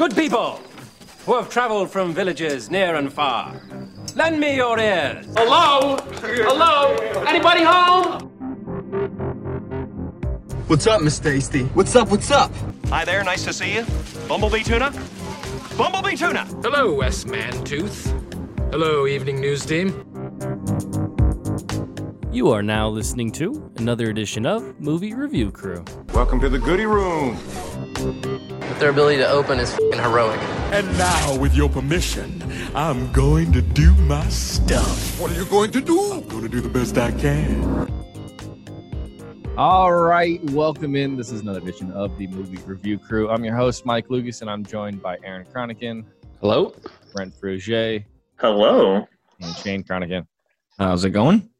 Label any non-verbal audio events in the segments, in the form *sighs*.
Good people who have traveled from villages near and far, lend me your ears. Hello? Hello? Anybody home? What's up, Miss Tasty? What's up, what's up? Hi there, nice to see you. Bumblebee tuna? Bumblebee tuna! Hello, S Man Tooth. Hello, evening news team. You are now listening to another edition of Movie Review Crew. Welcome to the goodie room. But their ability to open is fing heroic. And now, with your permission, I'm going to do my stuff. What are you going to do? I'm going to do the best I can. All right, welcome in. This is another edition of the Movie Review Crew. I'm your host, Mike Lucas, and I'm joined by Aaron Cronican, Hello? Brent Fruget, Hello. and Shane Cronican. How's it going?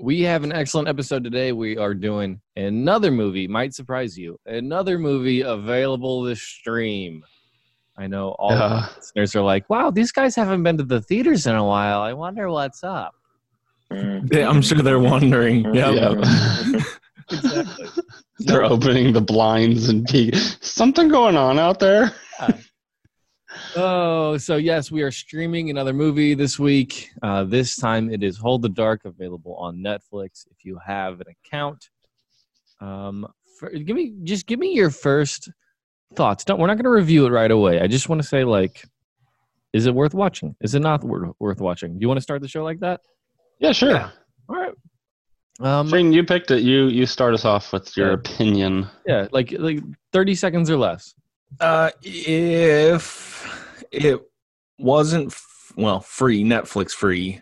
We have an excellent episode today. We are doing another movie, might surprise you, another movie available to stream. I know all Uh. the listeners are like, wow, these guys haven't been to the theaters in a while. I wonder what's up. Mm. Yeah, I'm sure they're wondering. Yeah. Yeah. *laughs* Exactly. *laughs* They're opening the blinds and peek. Something going on out there? Oh, so yes, we are streaming another movie this week. Uh, this time it is Hold the Dark, available on Netflix. If you have an account, um, for, give me just give me your first thoughts. Don't we're not going to review it right away. I just want to say like, is it worth watching? Is it not worth worth watching? Do you want to start the show like that? Yeah, sure. All right. Um, Shane, you picked it. You you start us off with your Yeah. opinion. yeah, like like thirty seconds or less. Uh, if it wasn't f- well free, Netflix free,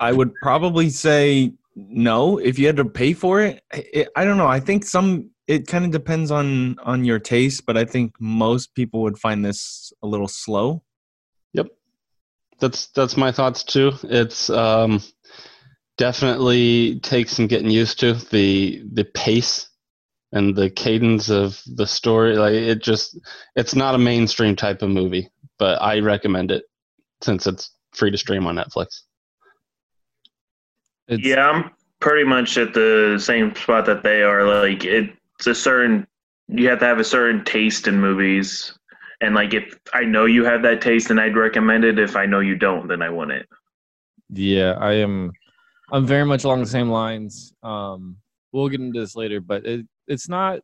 I would probably say no. If you had to pay for it, it I don't know. I think some it kind of depends on on your taste, but I think most people would find this a little slow. Yep, that's that's my thoughts too. It's um, definitely takes some getting used to the the pace and the cadence of the story. Like it just it's not a mainstream type of movie, but I recommend it since it's free to stream on Netflix. It's, Yeah, I'm pretty much at the same spot that they are. Like, it's a certain, you have to have a certain taste in movies. And, like, if I know you have that taste, then I'd recommend it. If I know you don't, then I wouldn't. Yeah, I am. I'm very much along the same lines. Um, we'll get into this later, but it, it's not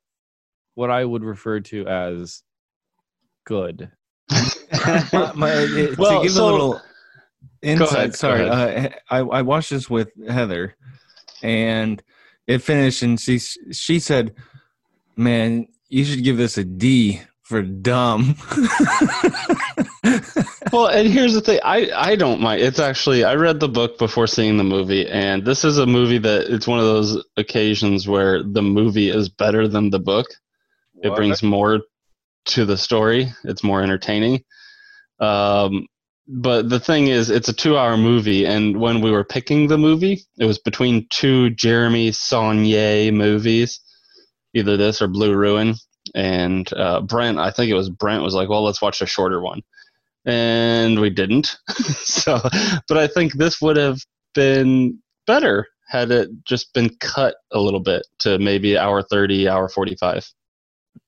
what I would refer to as good. *laughs* My- my- *laughs* Well, to give so- a little insight, ahead, sorry, uh, I I watched this with Heather, and it finished, and she she said, "Man, you should give this a D for dumb." *laughs* well, and here's the thing. I, I don't mind. It's actually I read the book before seeing the movie, and this is a movie that it's one of those occasions where the movie is better than the book. It brings more to the story. It's more entertaining. Um, but the thing is, it's a two-hour movie, and when we were picking the movie, it was between two Jeremy Saulnier movies, either this or Blue Ruin. And uh, Brent, I think it was Brent, was like, "Well, let's watch a shorter one." and we didn't. *laughs* so, but I think this would have been better had it just been cut a little bit to maybe hour 30, hour 45.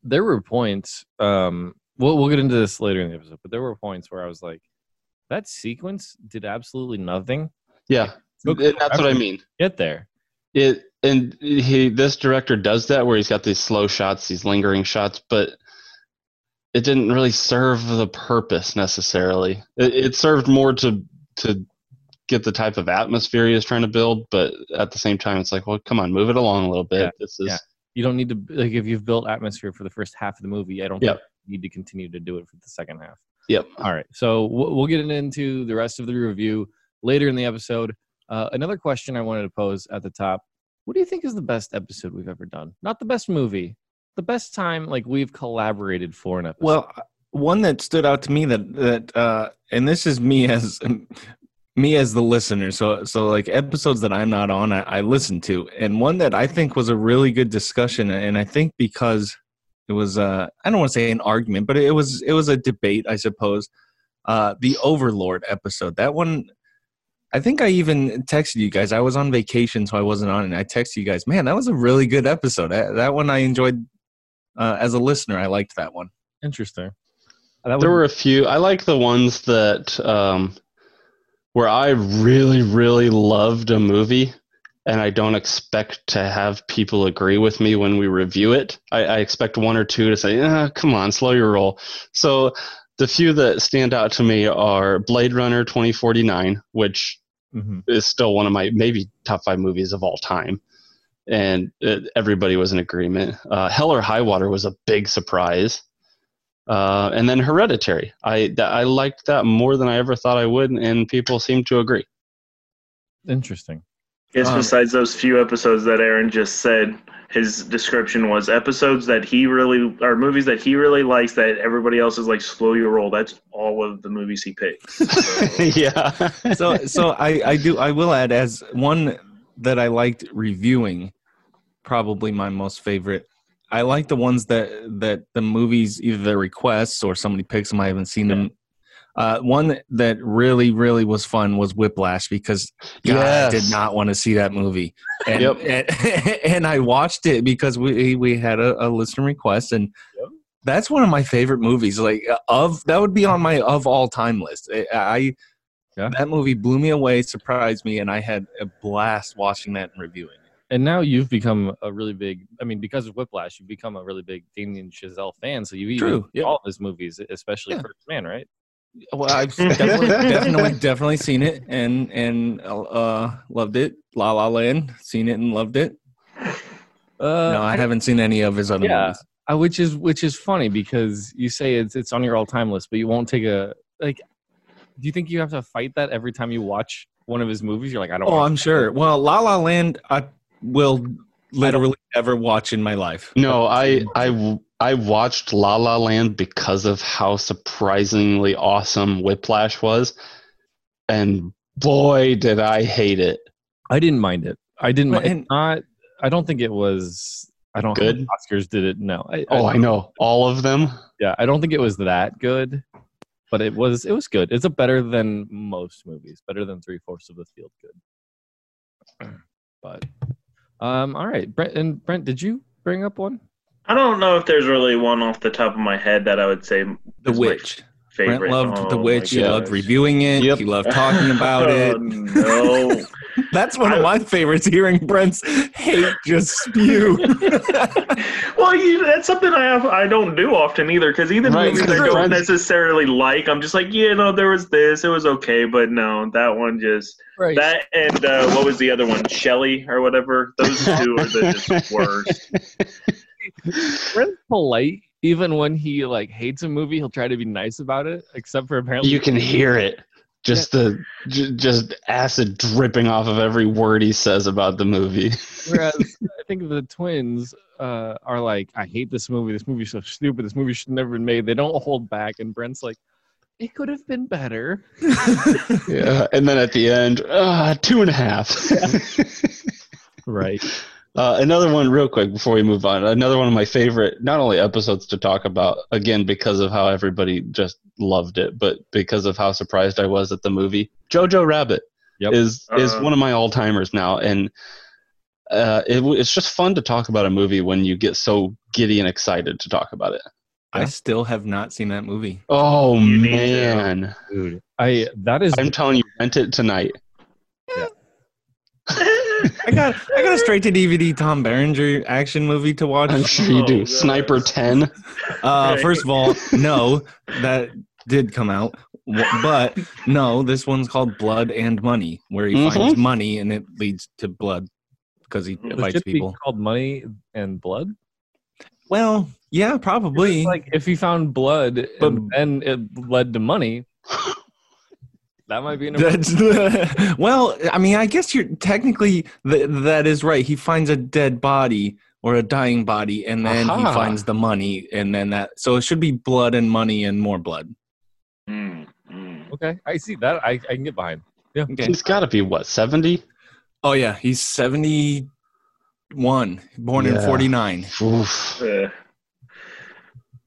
There were points. Um, we'll we'll get into this later in the episode, but there were points where I was like, that sequence did absolutely nothing. Yeah, and that's what I mean. Get there. It and he this director does that where he's got these slow shots, these lingering shots, but it didn't really serve the purpose necessarily. It, it served more to to get the type of atmosphere he was trying to build, but at the same time, it's like, well, come on, move it along a little bit. Yeah, This is yeah. You don't need to like if you've built atmosphere for the first half of the movie. I don't Yep. think you need to continue to do it for the second half. Yep. All right. So we'll we'll get into the rest of the review later in the episode. Uh, another question I wanted to pose at the top: What do you think is the best episode we've ever done? Not the best movie, the best time like we've collaborated for an episode. Well, one that stood out to me that that uh and this is me as *laughs* me as the listener. So so like episodes that I'm not on, I, I listen to, and one that I think was a really good discussion, and I think because it was uh I don't want to say an argument, but it was it was a debate, I suppose. Uh, the Overlord episode. That one I think I even texted you guys. I was on vacation, so I wasn't on, and I texted you guys. Man, that was a really good episode. That, that one I enjoyed uh, as a listener. I liked that one. Interesting. That there would- were a few. I like the ones that um, where I really, really loved a movie, and I don't expect to have people agree with me when we review it. I, I expect one or two to say, ah, "Come on, slow your roll." So the few that stand out to me are Blade Runner 2049, which Mhm. is still one of my maybe top five movies of all time. And uh, everybody was in agreement. Uh, Hell or High Water was a big surprise. Uh, and then Hereditary. I that, I liked that more than I ever thought I would, and people seem to agree. Interesting. Yes, Um, besides those few episodes that Aaron just said, his description was episodes that he really or movies that he really likes that everybody else is like slow your roll. That's all of the movies he picks. So, *laughs* *laughs* yeah. so so I I do I will add as one that I liked reviewing, probably my most favorite. I like the ones that that the movies either their requests or somebody picks them. I haven't seen them. Uh, one that really really was fun was Whiplash because God, I did not want to see that movie. And, Yep. and, *laughs* and I watched it because we we had a, a listener request and. That's one of my favorite movies. Like of that would be on my of all time list. I, I Yeah. that movie blew me away, surprised me, and I had a blast watching that and reviewing it. And now you've become a really big. I mean, because of Whiplash, you've become a really big Damien Chazelle fan. So you even True, yeah. all his movies, especially Yeah. First Man, right? Well, I've definitely, definitely, definitely seen it and and uh, loved it. La La Land, seen it and loved it. Uh, no, I haven't seen any of his other yeah, movies. uh, which is which is funny because you say it's it's on your all time list, but you won't take a like. Do you think you have to fight that every time you watch one of his movies? You're like, I don't. Oh, I'm sure. Well, La La Land, I will literally never watch in my life. No, I I I watched La La Land because of how surprisingly awesome Whiplash was, and boy, did I hate it. I didn't mind it. I didn't. But- mind not. I don't think it was. I don't. Good? Good. Oscars did it. No. I, Oh, I know all of them. Yeah, I don't think it was that good, but it was. It was good. It's a better than most movies. Better than three fourths of the field. Good. *clears throat* But, um. All right, Brent and Brent, did you bring up one? I don't know if there's really one off the top of my head that I would say The is my Witch. favorite. Brent loved Oh The Witch. He loved reviewing it. Yep. He loved talking about *laughs* Oh, it. no. *laughs* That's one of my favorites. Hearing Brent's hate just spew. *laughs* well, you, that's something I have, I don't do often either. Because even Right, movies I don't Brent- necessarily like, I'm just like, yeah, no, there was this, it was okay, but no, that one just Right. that and uh, what was the other one, Shelley or whatever. Those two are the just worst. Brent's polite. Even when he like hates a movie, he'll try to be nice about it. Except for apparently, You can hear it. Just the j- just acid dripping off of every word he says about the movie. Whereas *laughs* I think the twins uh, are like, I hate this movie. This movie's so stupid. This movie should never have been made. They don't hold back. And Brent's like, it could have been better. *laughs* yeah, and then at the end, uh, two and a half. Right. *laughs* Uh, another one, real quick, before we move on. Another one of my favorite, not only episodes to talk about, again because of how everybody just loved it, but because of how surprised I was at the movie. Jojo Rabbit Yep. is is Uh. one of my all timers now, and uh, it, it's just fun to talk about a movie when you get so giddy and excited to talk about it. I still have not seen that movie. Oh You need to. man, Dude. I that is I'm telling you, rent it tonight. I got I got a straight to DVD Tom Berenger action movie to watch. I'm sure you Oh, do. God. Sniper Ten. Uh, Right. first of all, no, that did come out, but no, this one's called Blood and Money, where he Mhm. finds money and it leads to blood because he it fights should be people. called Money and Blood. Well, yeah, probably. Like if he found blood But- and then it led to money, that might be an That's *laughs* well, I mean, I guess you're technically th- that is right. He finds a dead body or a dying body, and then he finds the money, and then that. So it should be blood and money and more blood. Mm, mm. okay. I see that. I, I can get behind. Okay. He's got to be what seventy. Oh yeah, he's seventy one, born in forty nine. Oof. Uh,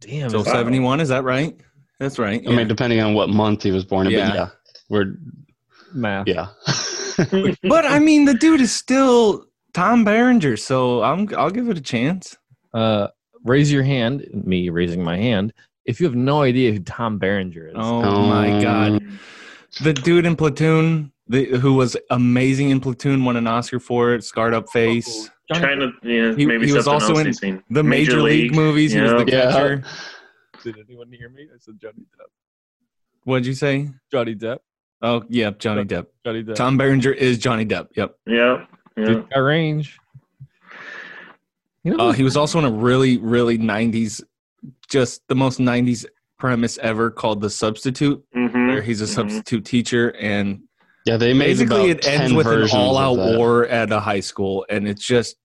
Damn. So is seventy one, is that right? That's right. I mean, depending on what month he was born in, Yeah. but yeah, we're math. yeah. *laughs* but I mean, the dude is still Tom Berenger, so I'm I'll give it a chance. Uh, raise your hand. Me raising my hand. if you have no idea who Tom Berenger is, Oh, my god, the dude in Platoon, the, who was amazing in Platoon, won an Oscar for it. Scarred up face. Trying to, yeah, He, maybe he was also in the Major, League, movies. He was the Yeah. catcher. did anyone hear me? I said Johnny Depp. What'd you say? Johnny Depp. Oh, yeah, Johnny Depp. Johnny Depp. Tom Berenger is Johnny Depp. Yep. Yeah, yeah. Got range. You know, Uh, he was also in a really, really 90s, just the most 90s premise ever called The Substitute, Mhm, where he's a mhm. substitute teacher. And Yeah, they made basically about it ends with an versions all out war at a high school. And it's just,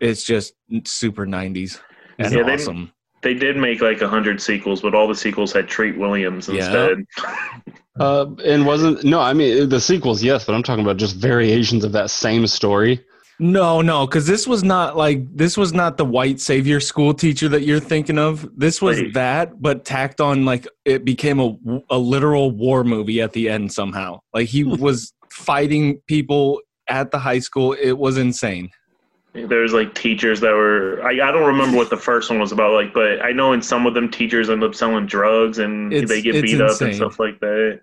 it's just super 90s and Yeah, they- awesome. They did make like a hundred sequels, but all the sequels had Treat Williams Yeah. instead. *laughs* Uh, and wasn't no, I mean the sequels, yes, but I'm talking about just variations of that same story. No, no, because this was not like this was not the white savior school teacher that you're thinking of. This was Wait. that, but tacked on like it became a a literal war movie at the end somehow. Like he was fighting people at the high school. It was insane. There's like teachers that were I, I don't remember what the first one was about, like, but I know in some of them teachers end up selling drugs and It's- they get it's beat up and stuff like that.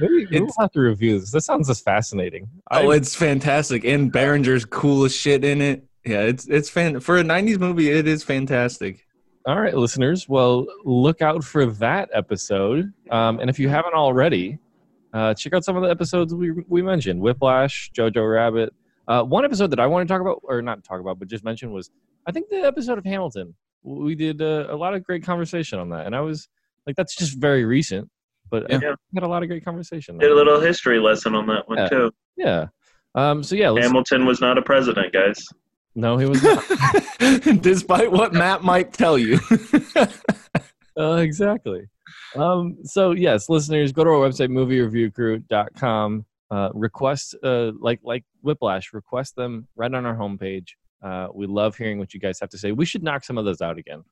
maybe we'll it's- have to review this. This sounds just fascinating. Oh, I- it's fantastic, and Berenger's cool as shit in it. Yeah, it's it's fan for a '90s movie. It is fantastic. All right, listeners. Well, look out for that episode. Um, and if you haven't already, uh, check out some of the episodes we, we mentioned Whiplash, Jojo Rabbit. Uh, one episode that I want to talk about, or not talk about, but just mention was I think the episode of Hamilton. We did uh, a lot of great conversation on that. And I was like, that's just very recent, but I had a lot of great conversation. Did a little history lesson on that one Yeah. too. Yeah. Um, so, yeah. Hamilton was not a president, guys. no, he was not. *laughs* Despite what Matt might tell you. *laughs* Uh, exactly. Um, so yes, listeners, go to our website, moviereviewcrew.com. Uh, request, uh, like like Whiplash, request them right on our homepage. Uh, we love hearing what you guys have to say. We should knock some of those out again.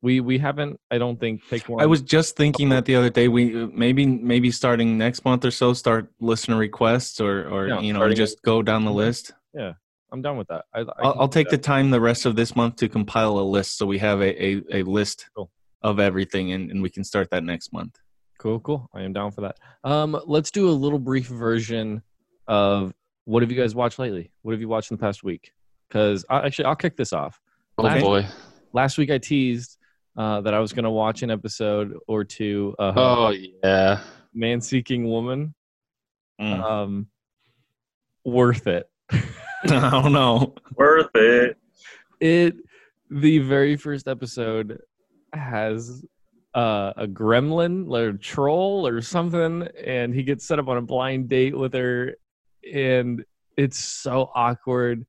We we haven't, I don't think, picked one. I was just thinking that the other day. We maybe maybe starting next month or so, start listener requests, or or Yeah, you know, just go down the list. Yeah, I'm done with that. I, I I'll, I'll do take the time the rest of this month to compile a list, so we have a a, a list Cool. of everything, and, and we can start that next month. Cool, cool. I am down for that. Um, let's do a little brief version of what have you guys watched lately? What have you watched in the past week? Because actually, I'll kick this off. Oh Last- boy. last week I teased uh, that I was going to watch an episode or two of Oh yeah. Man Seeking Woman. Mm. Um, worth it. *laughs* I don't know. Worth it. It the very first episode has uh, a gremlin or a troll or something, and he gets set up on a blind date with her, and it's so awkward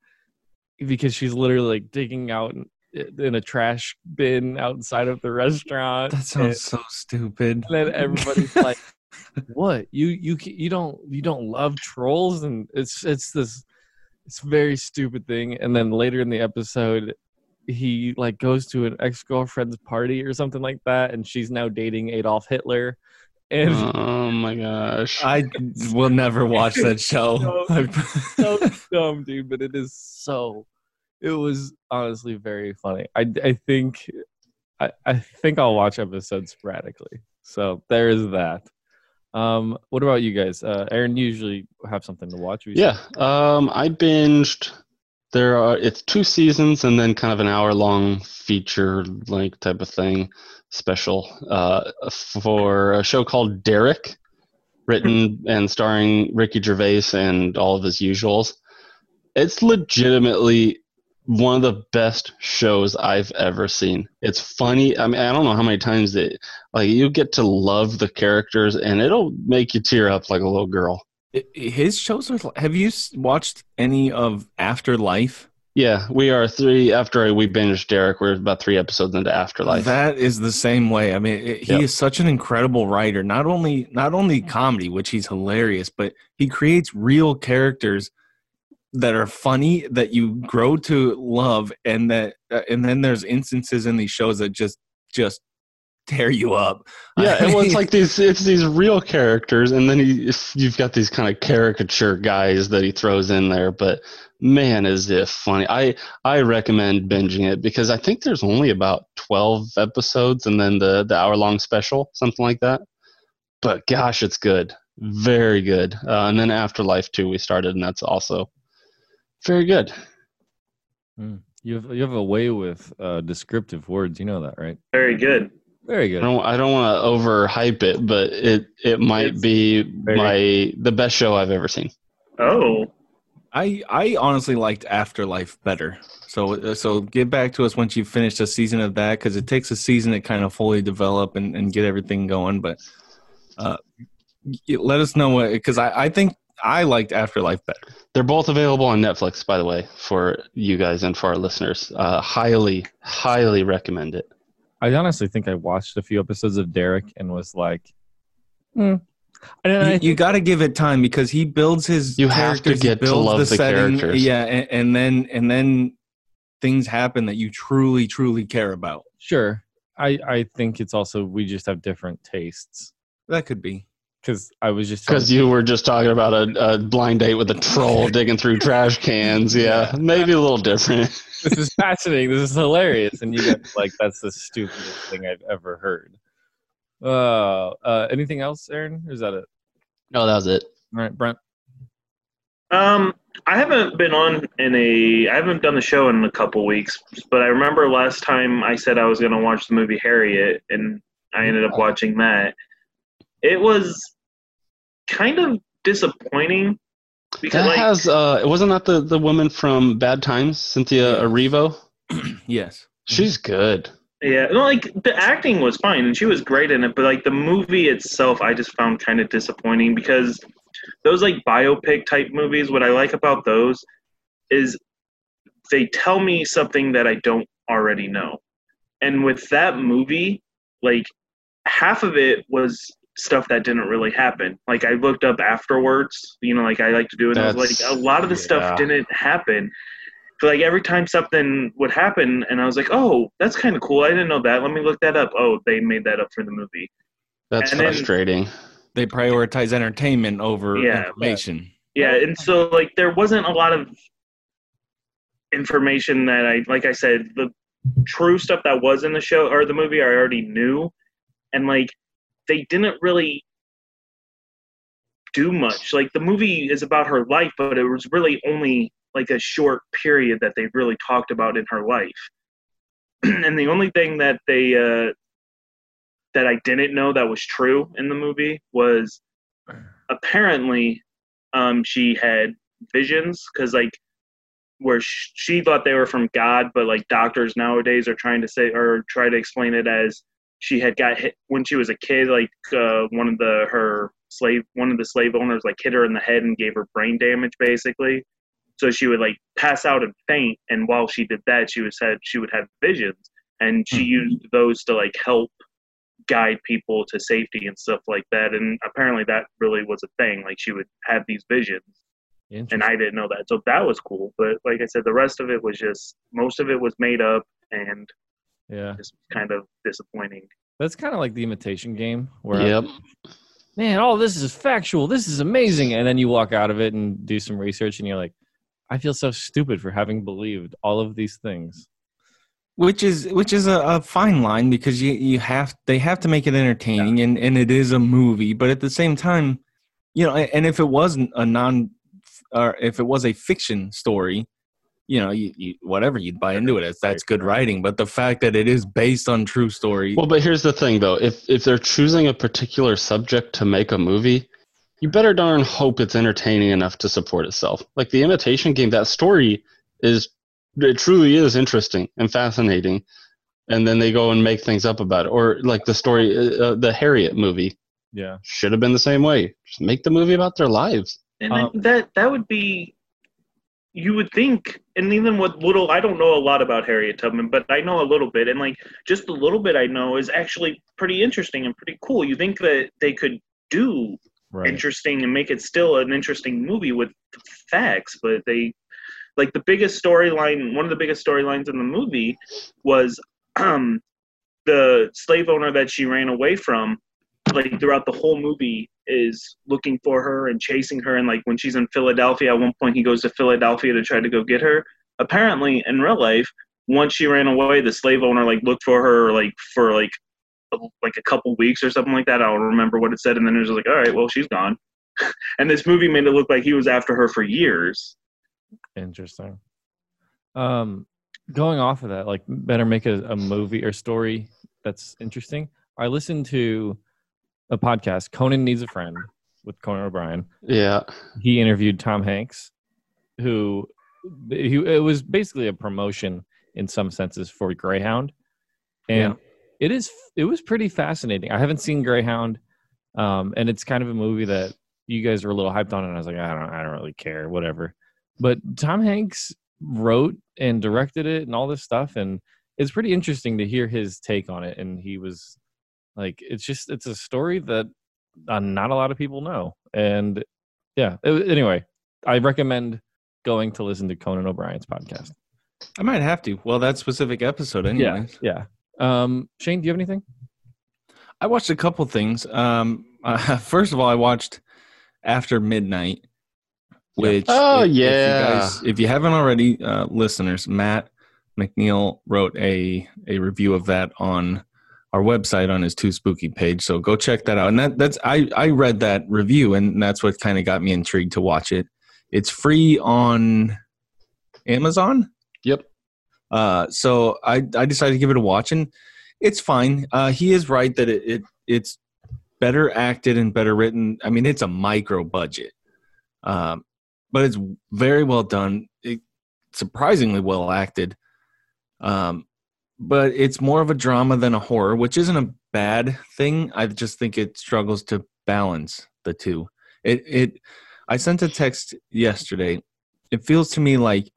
because she's literally like digging out in, a trash bin outside of the restaurant. That and- sounds so stupid. and then everybody's like what you you you don't you don't love trolls and it's it's this it's very stupid thing and then later in the episode he like goes to an ex-girlfriend's party or something like that and she's now dating adolf hitler and Oh my gosh. I will never watch that *laughs* show. No. *laughs* so dumb dude but it is so it was honestly very funny i i think i i think i'll watch episodes sporadically so there is that um what about you guys uh aaron you usually have something to watch Yeah. Um, I binged. There are it's two seasons and then kind of an hour long feature like type of thing, special uh, for a show called Derek, written and starring Ricky Gervais and all of his usuals. It's legitimately one of the best shows I've ever seen. It's funny. I mean, I don't know how many times that like you get to love the characters and it'll make you tear up like a little girl. I- His shows are. Have you watched any of Afterlife? Yeah, we are three after we binged Derek. We're about three episodes into Afterlife. That is the same way. I mean, it, he Yep. is such an incredible writer. Not only not only comedy, which he's hilarious, but he creates real characters that are funny that you grow to love, and that uh, and then there's instances in these shows that just just tear you up. yeah, I and well, it's like these it's these real characters, and then he, you've got these kind of caricature guys that he throws in there. But man, is it funny! I I recommend binging it because I think there's only about twelve episodes, and then the the hour long special, something like that. But gosh, it's good, very good. Uh, and then Afterlife too, we started, and that's also very good. Hmm. You have you have a way with uh, descriptive words. You know that, right? Very good. Very I good. don't I don't want to overhype it, but it it might It's be very- my the best show I've ever seen. Oh, I I honestly liked Afterlife better. So uh, so get back to us once you finish a season of that because it takes a season to kind of fully develop and, and get everything going. But uh, let us know what because I I think I liked Afterlife better. They're both available on Netflix, by the way, for you guys and for our listeners. Uh, highly, highly recommend it. I honestly think I watched a few episodes of Derek and was like, hmm. And You, you got to give it time because he builds his. You have to get to love the characters. Yeah, and, and then and then things happen that you truly truly care about. sure. I I think it's also we just have different tastes That could be. because I was just Because you were just talking about a, a blind date with a troll *laughs* digging through trash cans. Yeah, maybe a little different. *laughs* this is fascinating. This is hilarious, and you guys like that's the stupidest thing I've ever heard. Uh, uh, anything else, Aaron? Or is that it? No, that was it. All right, Brent. Um, I haven't been on in a. I haven't done the show in a couple weeks, but I remember last time I said I was going to watch the movie Harriet, and I ended up watching that. It was kind of disappointing because, That like, has uh, wasn't that the the woman from Bad Times, Cynthia Erivo? *clears throat* Yes. She's good. yeah, no, like the acting was fine and she was great in it, but like the movie itself, I just found kind of disappointing because those like biopic type movies. What I like about those is they tell me something that I don't already know. And with that movie, like half of it was stuff that didn't really happen. Like I looked up afterwards, you know, like I like to do, and I was like, a lot of the yeah. stuff didn't happen. But like every time something would happen, and I was like, oh, that's kind of cool. I didn't know that. Let me look that up. Oh, they made that up for the movie. That's And then- frustrating. They prioritize entertainment over Yeah. information. Yeah, and so like there wasn't a lot of information that I like I said, the true stuff that was in the show or the movie I already knew. And like they didn't really do much. Like the movie is about her life, but it was really only like a short period that they really talked about in her life. *clears throat* and the only thing that they uh that I didn't know that was true in the movie was apparently um, she had visions because like where she thought they were from God, but like doctors nowadays are trying to say or try to explain it as she had got hit when she was a kid. Like uh, one of the her slave one of the slave owners like hit her in the head and gave her brain damage basically. So she would like pass out and faint, and while she did that, she was said she would have visions, and she used those to like help guide people to safety and stuff like that. And apparently that really was a thing. Like she would have these visions and I didn't know that. So that was cool. But like I said, the rest of it was just most of it was made up and Yeah, just kind of disappointing. that's kind of like the imitation game where Yep. man, all this is factual. This is amazing. And then you walk out of it and do some research and you're like, I feel so stupid for having believed all of these things. which is which is a, a fine line because you you have they have to make it entertaining and and it is a movie but at the same time you know and if it wasn't a non or if it was a fiction story you know you, you whatever you'd buy into it as that's good writing but the fact that it is based on true story Well, but here's the thing, though. If if they're choosing a particular subject to make a movie, you better darn hope it's entertaining enough to support itself. Like the Imitation Game, that story is it truly is interesting and fascinating, and then they go and make things up about it. Or like the story, uh, uh, the Harriet movie Yeah. should have been the same way. Just make the movie about their lives. And Um, that that would be you would think and even what little I don't know a lot about Harriet Tubman, but I know a little bit and like just the little bit I know is actually pretty interesting and pretty cool. You think that they could do Right. interesting and make it still an interesting movie with facts, but they like the biggest storyline one of the biggest storylines in the movie was um *clears throat* the slave owner that she ran away from like throughout the whole movie is looking for her and chasing her. And like when she's in Philadelphia at one point he goes to Philadelphia to try to go get her. Apparently in real life once she ran away the slave owner like looked for her like for like a, like a couple weeks or something like that. I don't remember what it said. And then it was like all right well she's gone. *laughs* And this movie made it look like he was after her for years. Interesting. Um, going off of that, like better make a, a movie or story that's interesting. I listened to a podcast, Conan Needs a Friend, with Conan O'Brien. Yeah. He interviewed Tom Hanks, who he it was basically a promotion in some senses for Greyhound, and it is it was pretty fascinating. I haven't seen Greyhound, um, and it's kind of a movie that you guys were a little hyped on, and I was like, I don't I don't really care, whatever. But Tom Hanks wrote and directed it and all this stuff, and it's pretty interesting to hear his take on it. And he was like, it's just it's a story that uh, not a lot of people know, and yeah. It- anyway, I recommend going to listen to Conan O'Brien's podcast. I might have to. Well, that specific episode, anyway. Yeah, yeah. Um, Shane, do you have anything? I watched a couple things. Um, uh, *laughs* first of all, I watched After Midnight, which Oh, if- if you yeah. guys- if you haven't already, uh, listeners, Matt McNeil wrote a a review of that on our website on his Too Spooky page. So go check that out. And that that's I I read that review, and that's what kind of got me intrigued to watch it. It's free on Amazon. Yep. Uh, so I I decided to give it a watch, and it's fine. Uh, he is right that it, it it's better acted and better written. I mean, it's a micro budget, um, but it's very well done. It, surprisingly well acted. Um, but it's more of a drama than a horror, which isn't a bad thing. I just think it struggles to balance the two. It it I sent a text yesterday. It feels to me like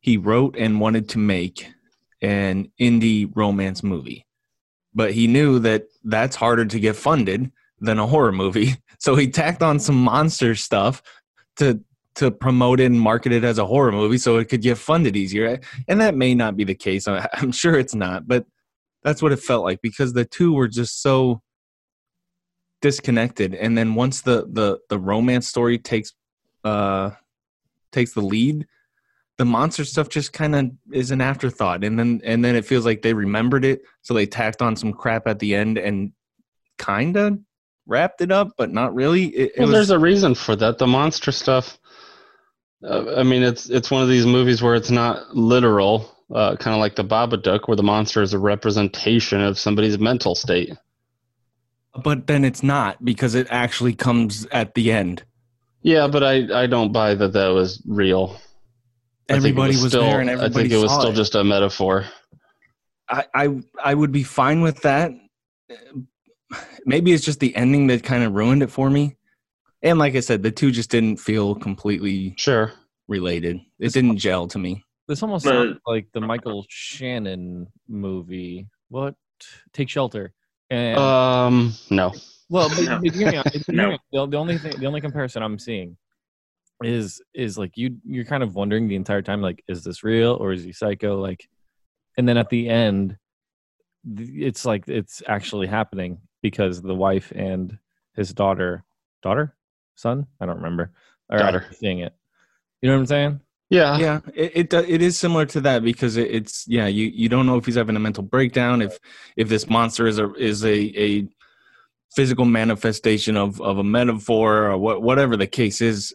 he wrote and wanted to make an indie romance movie. But he knew that that's harder to get funded than a horror movie. *laughs* So he tacked on some monster stuff to to promote it and market it as a horror movie so it could get funded easier. And that may not be the case. *laughs* I'm sure it's not, but that's what it felt like because the two were just so disconnected. And then once the the the romance story takes uh takes the lead, the monster stuff just kind of is an afterthought. And then and then it feels like they remembered it, so they tacked on some crap at the end and kind of wrapped it up, but not really. It, it Well, was, there's a reason for that. The monster stuff. Uh, I mean, it's it's one of these movies where it's not literal, uh, kind of like the Babadook, where the monster is a representation of somebody's mental state. but then it's not because it actually comes at the end. Yeah, but I I don't buy that that was real. I think it Everybody was, still, there and everybody. I think it was still it. just a metaphor. I, I I would be fine with that. Maybe it's just the ending that kind of ruined it for me. And like I said, the two just didn't feel completely Sure. related. It didn't gel to me. This almost But- sounds like the Michael Shannon movie. What? Take Shelter. And Um, no. well, but, No. but hear me out. *laughs* Hear me No. The, the only thing, the only comparison I'm seeing is is like you you're kind of wondering the entire time like is this real or is he psycho like and then at the end it's like it's actually happening because the wife and his daughter daughter son i don't remember are Daughter. seeing it you know what i'm saying Yeah. yeah, it, it it is similar to that because it, it's yeah you you don't know if he's having a mental breakdown if if this monster is a is a a physical manifestation of of a metaphor or what whatever the case is,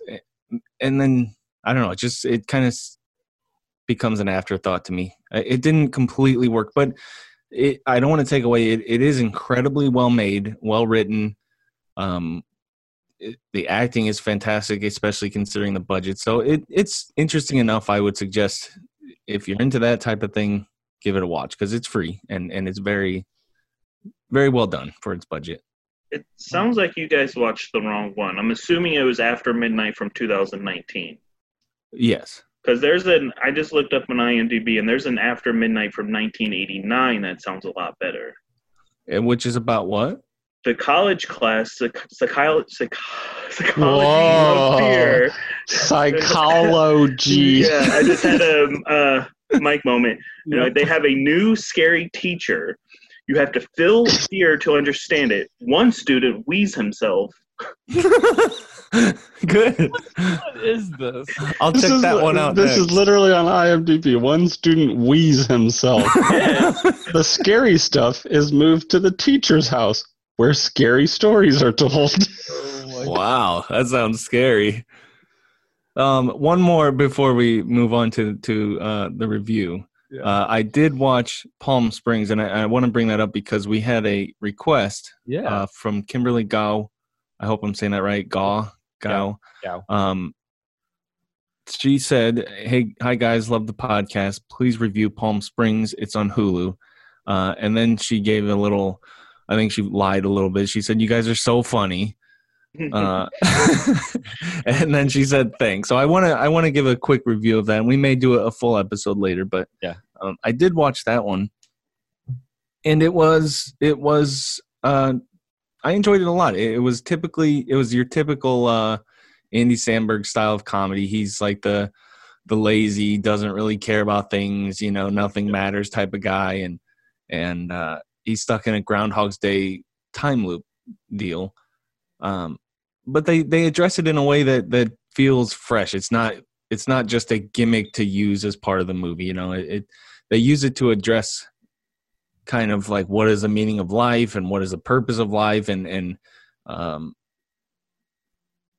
and then I don't know, it just it kind of becomes an afterthought to me. It didn't completely work, but it, I don't want to take away. It, it is incredibly well made, well written. Um, it, the acting is fantastic, especially considering the budget. So it it's interesting enough. I would suggest if you're into that type of thing, give it a watch because it's free and and it's very very well done for its budget. It sounds like you guys watched the wrong one. I'm assuming it was After Midnight from 2019. Yes. Because there's an, I just looked up on IMDb and there's an After Midnight from 1989 that sounds a lot better. And which is about what? The college class, psych, psychology, psych, psychology Whoa. of fear. Psychology. *laughs* yeah, I just had a uh, mic moment. You know, they have a new scary teacher, You have to feel fear *laughs* to understand it. One student wheezes himself. *laughs* Good. What is this? I'll This check is- that one out. This is literally on IMDb. One student wheeze himself. the scary stuff is moved to the teacher's house, where scary stories are told. *laughs* wow, that sounds scary. Um, one more before we move on to to uh, the review. Uh, I did watch Palm Springs, and I, I want to bring that up because we had a request Yeah. uh, from Kimberly Gao. I hope I'm saying that right. Gao. Gao. Gao. Um, she said, "Hey, hi guys, love the podcast. Please review Palm Springs. It's on Hulu." Uh, and then she gave a little. I think she lied a little bit. She said, "You guys are so funny." Uh, *laughs* and then she said, "Thanks." So I want to I want to give a quick review of that. And we may do a full episode later, but Yeah. um, I did watch that one, and it was it was uh, I enjoyed it a lot. It, it was typically it was your typical uh, Andy Samberg style of comedy. He's like the the lazy, doesn't really care about things, you know, nothing matters type of guy, and and uh, he's stuck in a Groundhog's Day time loop deal. Um, but they they address it in a way that that feels fresh. It's not it's not just a gimmick to use as part of the movie. You know, it, it they use it to address kind of like what is the meaning of life and what is the purpose of life and and um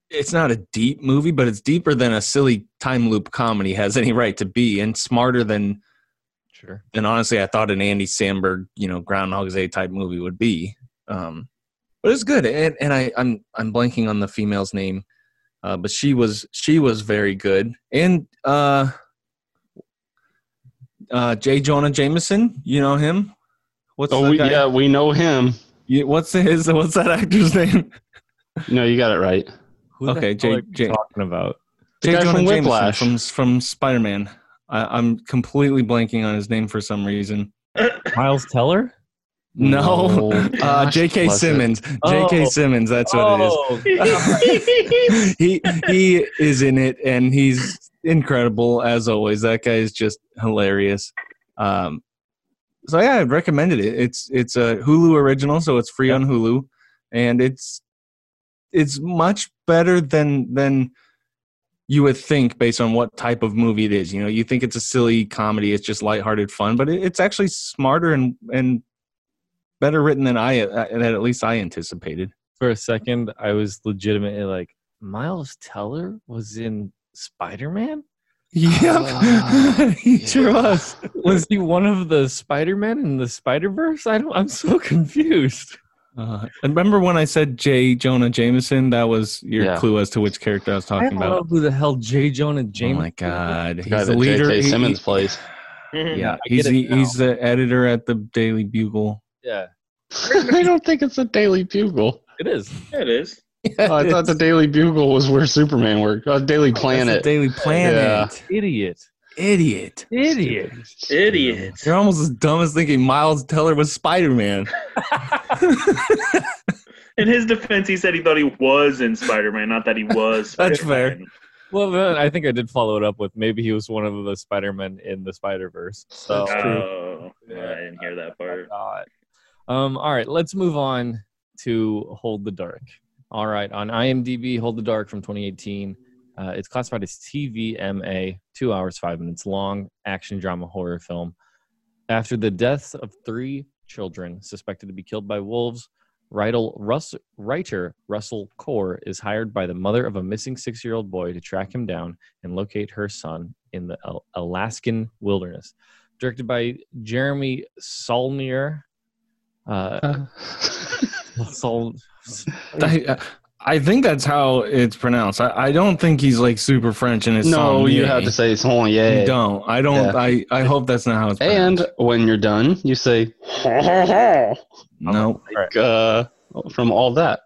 it's not a deep movie but it's deeper than a silly time loop comedy has any right to be and smarter than Sure. than honestly I thought an Andy Samberg, you know, Groundhog's Day type movie would be. Um, but it's good, and and I I'm I'm blanking on the female's name, uh, but she was she was very good, and uh, uh, J. Jonah Jameson, you know him. What's Oh, the we, guy? yeah, we know him. You- what's his what's that actor's *laughs* name? No, you got it right. Who Okay, hell J- are you J- talking about? The J. Jonah from Jameson Whiplash. from from Spider Man. I'm completely blanking on his name for some reason. *laughs* Miles Teller? No, No, *laughs* uh, J.K. bless it. Simmons. J.K. Oh. Simmons. That's what it is. Oh, *laughs* he he is in it and he's incredible as always that guy is just hilarious um so yeah i'd recommended it it's it's a hulu original so it's free on hulu and it's it's much better than than you would think based on what type of movie it is you know you think it's a silly comedy it's just lighthearted fun but it, it's actually smarter and and better written than i uh, that at least i anticipated for a second, I was legitimately like, Miles Teller was in Spider Man? yeah *laughs* he sure was Was he one of the Spider Men in the Spider Verse? I don't. I'm so confused. Uh, and remember when I said J. Jonah Jameson? That was your Yeah. clue as to which character I was I talking don't know about. who the hell J. Jonah Jameson? Oh my god, The he's guy the that leader. J.K. he- Simmons he- plays. *laughs* yeah, he's the, he's the editor at the Daily Bugle. Yeah, *laughs* I don't think it's the Daily Bugle. it is. Yeah, it is. Oh, I thought the Daily Bugle was where Superman worked. Oh, Daily That's the Planet. Daily Planet. Idiot. Idiot. Idiot. Idiot. You're almost as dumb as thinking Miles Teller was Spider Man. *laughs* In his defense, he said he thought he was in Spider Man, not that he was. *laughs* That's Spider-Man. Fair. Well, then I think I did follow it up with maybe he was one of the Spider Men in the Spider Verse. So Oh, I didn't hear that part. God. Um, all right, let's move on to Hold the Dark. All right, on IMDb, Hold the Dark from 2018. Uh, it's classified as TVMA, two hours, five minutes long, action drama horror film. After the deaths of three children suspected to be killed by wolves, writer, Russ, writer Russell Core is hired by the mother of a missing six year old boy to track him down and locate her son in the Al- Alaskan wilderness. Directed by Jeremy Saulnier. Uh, *laughs* Saul, *laughs* I, I think that's how it's pronounced. I, I don't think he's like super French in his no, song. No, you have to say son, yeah. You don't. I don't. Yeah. I, I hope that's not how it's pronounced. And when you're done, you say ha ha ha. no. Like, uh, from all that.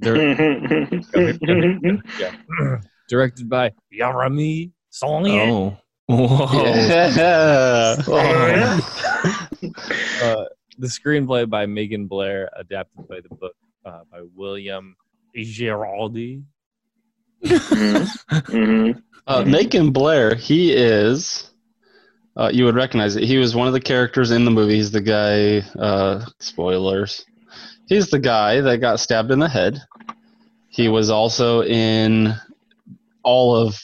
*laughs* *laughs* directed by Yarami Saulnier. Oh. Whoa. Yeah. *laughs* Uh, the screenplay by Megan Blair, adapted by the book uh, by William Giraldi. Mhm. Uh, Macon Blair, he is uh, you would recognize it. He was one of the characters in the movie. He's the guy. Uh, spoilers. He's the guy that got stabbed in the head. He was also in all of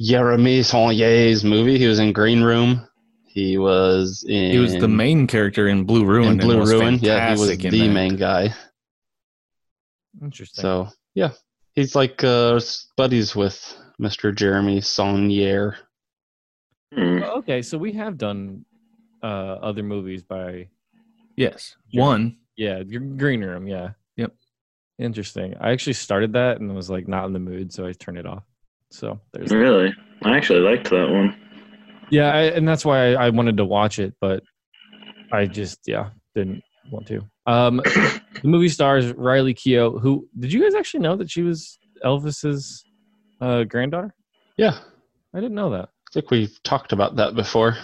Jeremy Saulnier's movie. He was in Green Room. He was in. He was the main character in Blue Ruin. in Blue Ruin. Yeah, he was the that. main guy. Interesting. So yeah, he's like uh, buddies with Mr. Jeremy Saulnier. Hmm. okay, so we have done uh, other movies by Yes, one. yeah, Gr- Green Room. Yeah. Yep. Interesting. I actually started that and was like not in the mood, so I turned it off. So there's Really? I actually liked that one. yeah, I, and that's why I, I wanted to watch it, but I just yeah didn't want to. Um, the movie stars Riley Keough. Who did you guys actually know that she was Elvis's uh, granddaughter? Yeah, I didn't know that. I think we've talked about that before.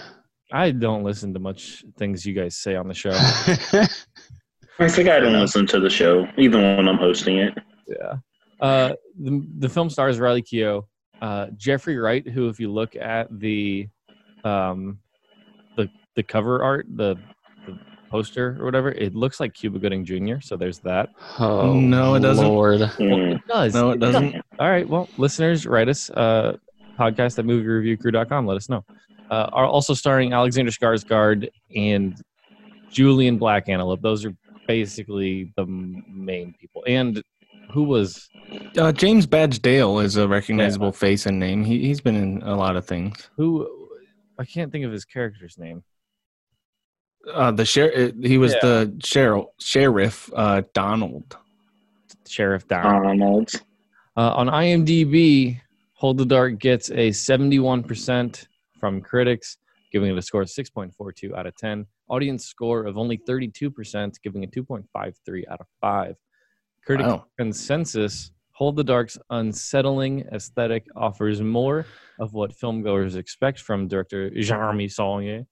I don't listen to much things you guys say on the show. *laughs* I think I don't listen to the show, even when I'm hosting it. yeah. Uh, the, the film stars Riley Keough, uh, Jeffrey Wright, who, if you look at the um, the the cover art, the, the poster or whatever, it looks like Cuba Gooding Jr. So there's that. oh No, it doesn't. Lord. Hmm. It does. No, it doesn't. All right. Well, listeners, write us uh, podcast at moviereviewcrew.com. Let us know. Uh, are also starring Alexander Skarsgård and Julian Black Antelope. Those are basically the main people. And who was Uh, James Badge Dale is a recognizable face and name. He he's been in a lot of things. who? I can't think of his character's name. Uh, the sheriff. He was Yeah. the sheriff. Sheriff uh, Donald. Sheriff Down. Donald. Uh, on IMDb, Hold the Dark gets a 71% from critics, giving it a score of 6.42 out of 10. Audience score of only 32%, giving it 2.53 out of 5. Critic Wow. consensus Hold the Dark's unsettling aesthetic offers more of what filmgoers expect from director Jeremy Saulnier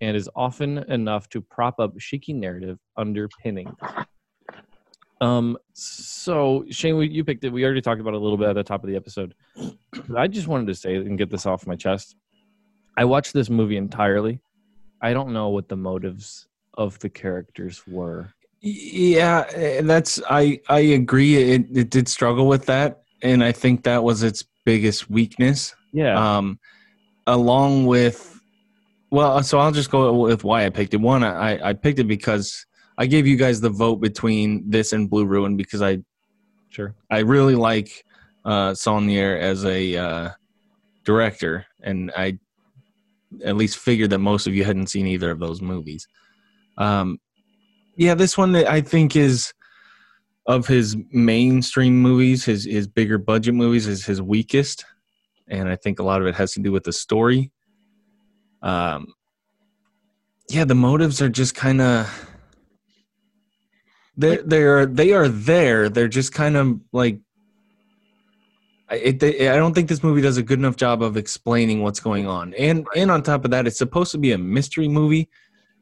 and is often enough to prop up shaky narrative underpinning. Um, so Shane, we, you picked it. We already talked about it a little bit at the top of the episode. But I just wanted to say and get this off my chest. I watched this movie entirely. I don't know what the motives of the characters were. Yeah, and that's I I agree. It it did struggle with that, and I think that was its biggest weakness. Yeah. Um, along with, well, so I'll just go with why I picked it. One, I I picked it because I gave you guys the vote between this and Blue Ruin because I sure. I really like uh, Saulnier as a uh, director, and I at least figured that most of you hadn't seen either of those movies. Um, yeah, this one that I think is of his mainstream movies, his his bigger budget movies, is his weakest, and I think a lot of it has to do with the story. Um, yeah, the motives are just kind of they they are they are there. They're just kind of like I- it, they, I don't think this movie does a good enough job of explaining what's going on. And and on top of that, it's supposed to be a mystery movie.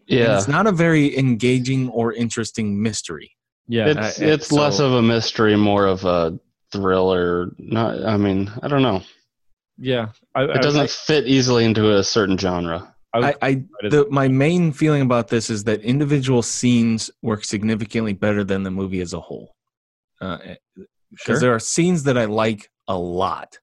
and Yeah, it's not a very engaging or interesting mystery. Yeah. it's uh, it's so- less of a mystery, more of a thriller. Not, I mean, I don't know. Yeah. I, It doesn't fit easily into a certain genre. I, I, I, I the, my main feeling about this is that individual scenes work significantly better than the movie as a whole. Uh, eh, because sure. there are scenes that I like a lot.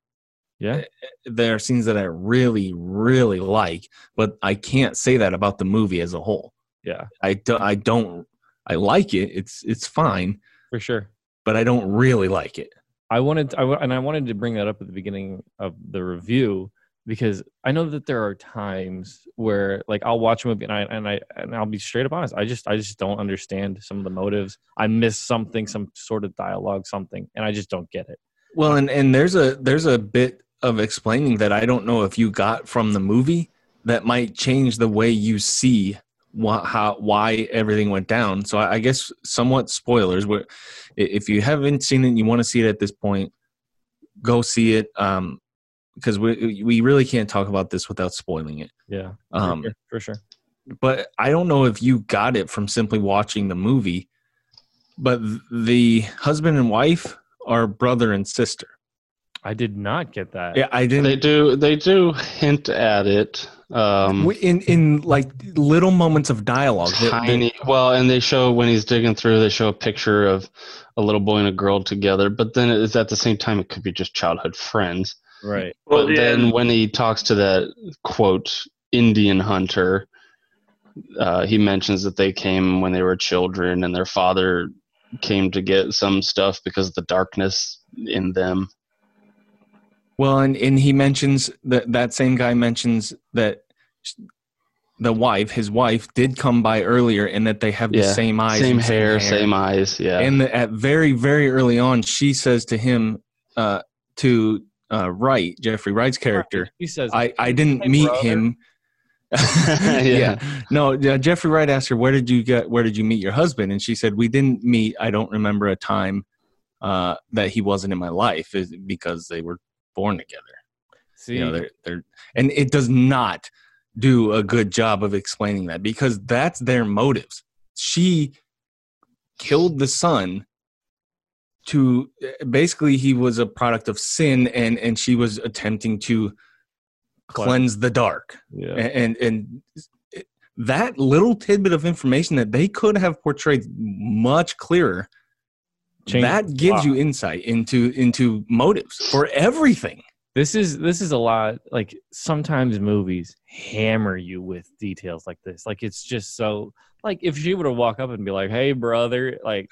yeah. Eh, there are scenes that I really, really like, but I can't say that about the movie as a whole. Yeah. I don't. I don't. I like it. It's it's fine, For sure. but I don't really like it. I wanted, I, and I wanted to bring that up at the beginning of the review because I know that there are times where, like, I'll watch a movie and I and I and I'll be straight up honest. I just, I just don't understand some of the motives. I miss something, some sort of dialogue, something, and I just don't get it. Well, and and there's a there's a bit of explaining that I don't know if you got from the movie that might change the way you see why how why everything went down. So I, I guess somewhat spoilers. Where if you haven't seen it, and you want to see it at this point, go see it. Um, because we we really can't talk about this without spoiling it. Yeah. Um, for sure. For sure. but I don't know if you got it from simply watching the movie. But the husband and wife are brother and sister. I did not get that. Yeah, I didn't. They do they do hint at it. Um, in in like little moments of dialogue. that- that- tiny. Well, and they show when he's digging through, they show a picture of a little boy and a girl together. But then it's at the same time, it could be just childhood friends. Right. Well, yeah. then when he talks to that quote Indian hunter, uh, he mentions that they came when they were children, and their father came to get some stuff because of the darkness in them. Well, and, and he mentions that that same guy mentions that sh- the wife, his wife, did come by earlier, and that they have the Yeah, same eyes, same and hair, same eyes. Yeah, And the, at very, very early on, she says to him, uh, to uh, Wright, Jeffrey Wright's character, He says, I, I didn't "Hey, meet brother." him. *laughs* *laughs* yeah. yeah. No, uh, Jeffrey Wright asked her, "Where did you get? Where did you meet your husband?" And she said, "We didn't meet. I don't remember a time uh, that he wasn't in my life, because they were born together." See, You know, they're, they're and it does not do a good job of explaining that because that's their motives. She killed the son to basically he was a product of sin and and she was attempting to cleanse the dark yeah. and and that little tidbit of information that they could have portrayed much clearer Changed that gives lot. you insight into into motives for everything This is this is a lot. Like sometimes movies hammer you with details like this. Like it's just so. Like if she were to walk up and be like, "Hey, brother," like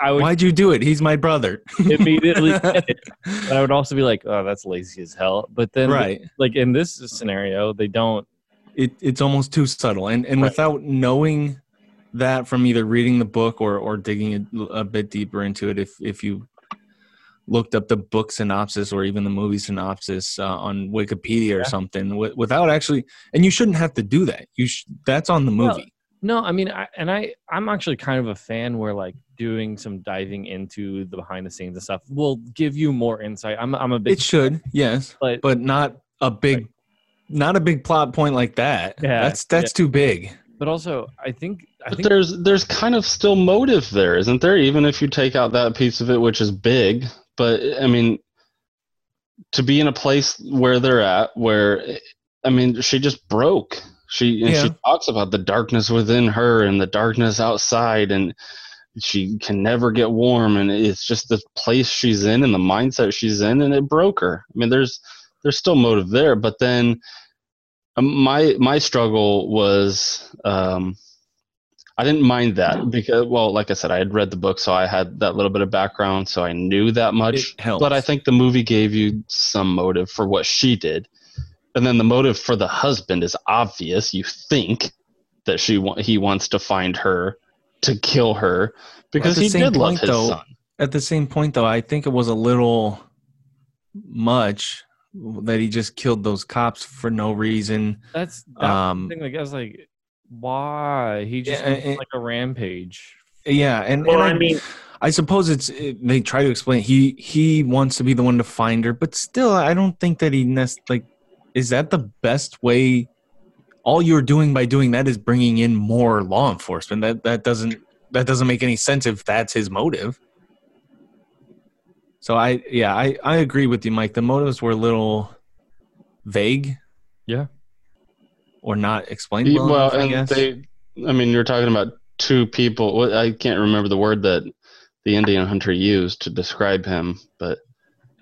I would why'd you do it he's my brother immediately. *laughs* But I would also be like, "Oh, that's lazy as hell." But then, right like in this scenario, they don't. it, it's almost too subtle and and Right. without knowing that from either reading the book or or digging a, a bit deeper into it if if you looked up the book synopsis or even the movie synopsis uh, on wikipedia or something wi- without actually and you shouldn't have to do that. You sh- that's on the Well, movie. No, I mean, I, and I, I'm actually kind of a fan where like doing some diving into the behind the scenes and stuff will give you more insight. I'm, I'm a big, it should yes but, but not a big not a big plot point like that. Yeah, that's that's too big. But also I think, I But think there's there's kind of still motive there, isn't there? Even if you take out that piece of it, which is big, but I mean, to be in a place where they're at, where I mean, she just broke. She and she talks about the darkness within her and the darkness outside, and she can never get warm, and it's just the place she's in and the mindset she's in, and it broke her. I mean, there's there's still motive there, but then um, my my struggle was. Um, I didn't mind that because, well, like I said, I had read the book, so I had that little bit of background, so I knew that much. It. But I think the movie gave you some motive for what she did, and then the motive for the husband is obvious. You think that she wa- he wants to find her to kill her because the he same did love his though, son. at the same point though i think it was a little much that he just killed those cops for no reason that's that um, thing. Like I was like, why? He just Yeah, and- like a rampage? yeah and, Well, and I mean, i suppose it's it, they try to explain he he wants to be the one to find her but still i don't think that he nest like is that the best way? All you're doing by doing that is bringing in more law enforcement. That that doesn't that doesn't make any sense if that's his motive. So i yeah i i agree with you mike. The motives were a little vague. Yeah. Or not explained well, well, enough, I guess. they, I mean, you're talking about two people. I can't remember the word that the Indian hunter used to describe him, but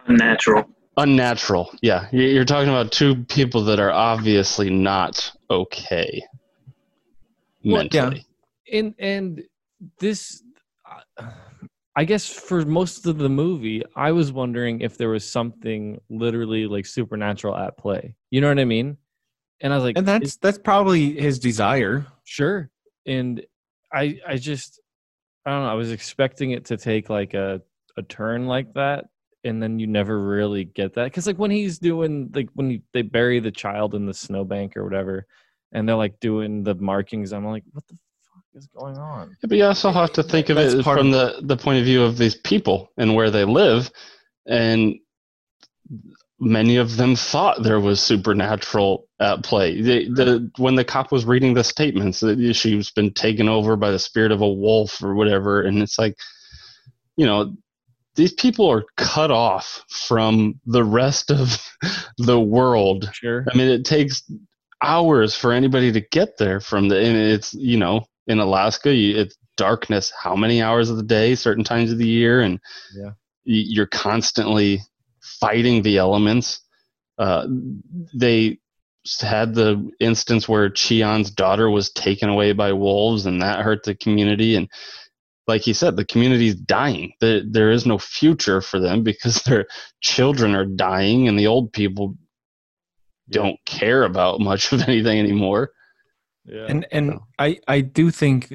natural. unnatural. Yeah, You- you're talking about two people that are obviously not okay Well, yeah. and and this uh, i guess for most of the movie i was wondering if there was something literally like supernatural at play you know what i mean and i was like and that's that's probably his desire. Sure. And i i just i don't know i was expecting it to take like a a turn like that. And then you never really get that. Because like when he's doing like when he, they bury the child in the snowbank or whatever and they're like doing the markings i'm like what the fuck is going on? Yeah, but you also have to think of That's it part from of- the, the point of view of these people and where they live. And many of them thought there was supernatural at play. The, the, when the cop was reading the statements, that she's been taken over by the spirit of a wolf or whatever. And it's like, you know, these people are cut off from the rest of *laughs* the world. Sure. I mean, it takes hours for anybody to get there from the, and it's, you know, in Alaska, you, it's darkness, how many hours of the day, certain times of the year. And Yeah. you're constantly fighting the elements. Uh, they had the instance where Cheeon's daughter was taken away by wolves, and that hurt the community. And like he said, the community's dying. There, there is no future for them because *laughs* their children are dying, and the old people don't care about much of anything anymore. Yeah. and and I I do think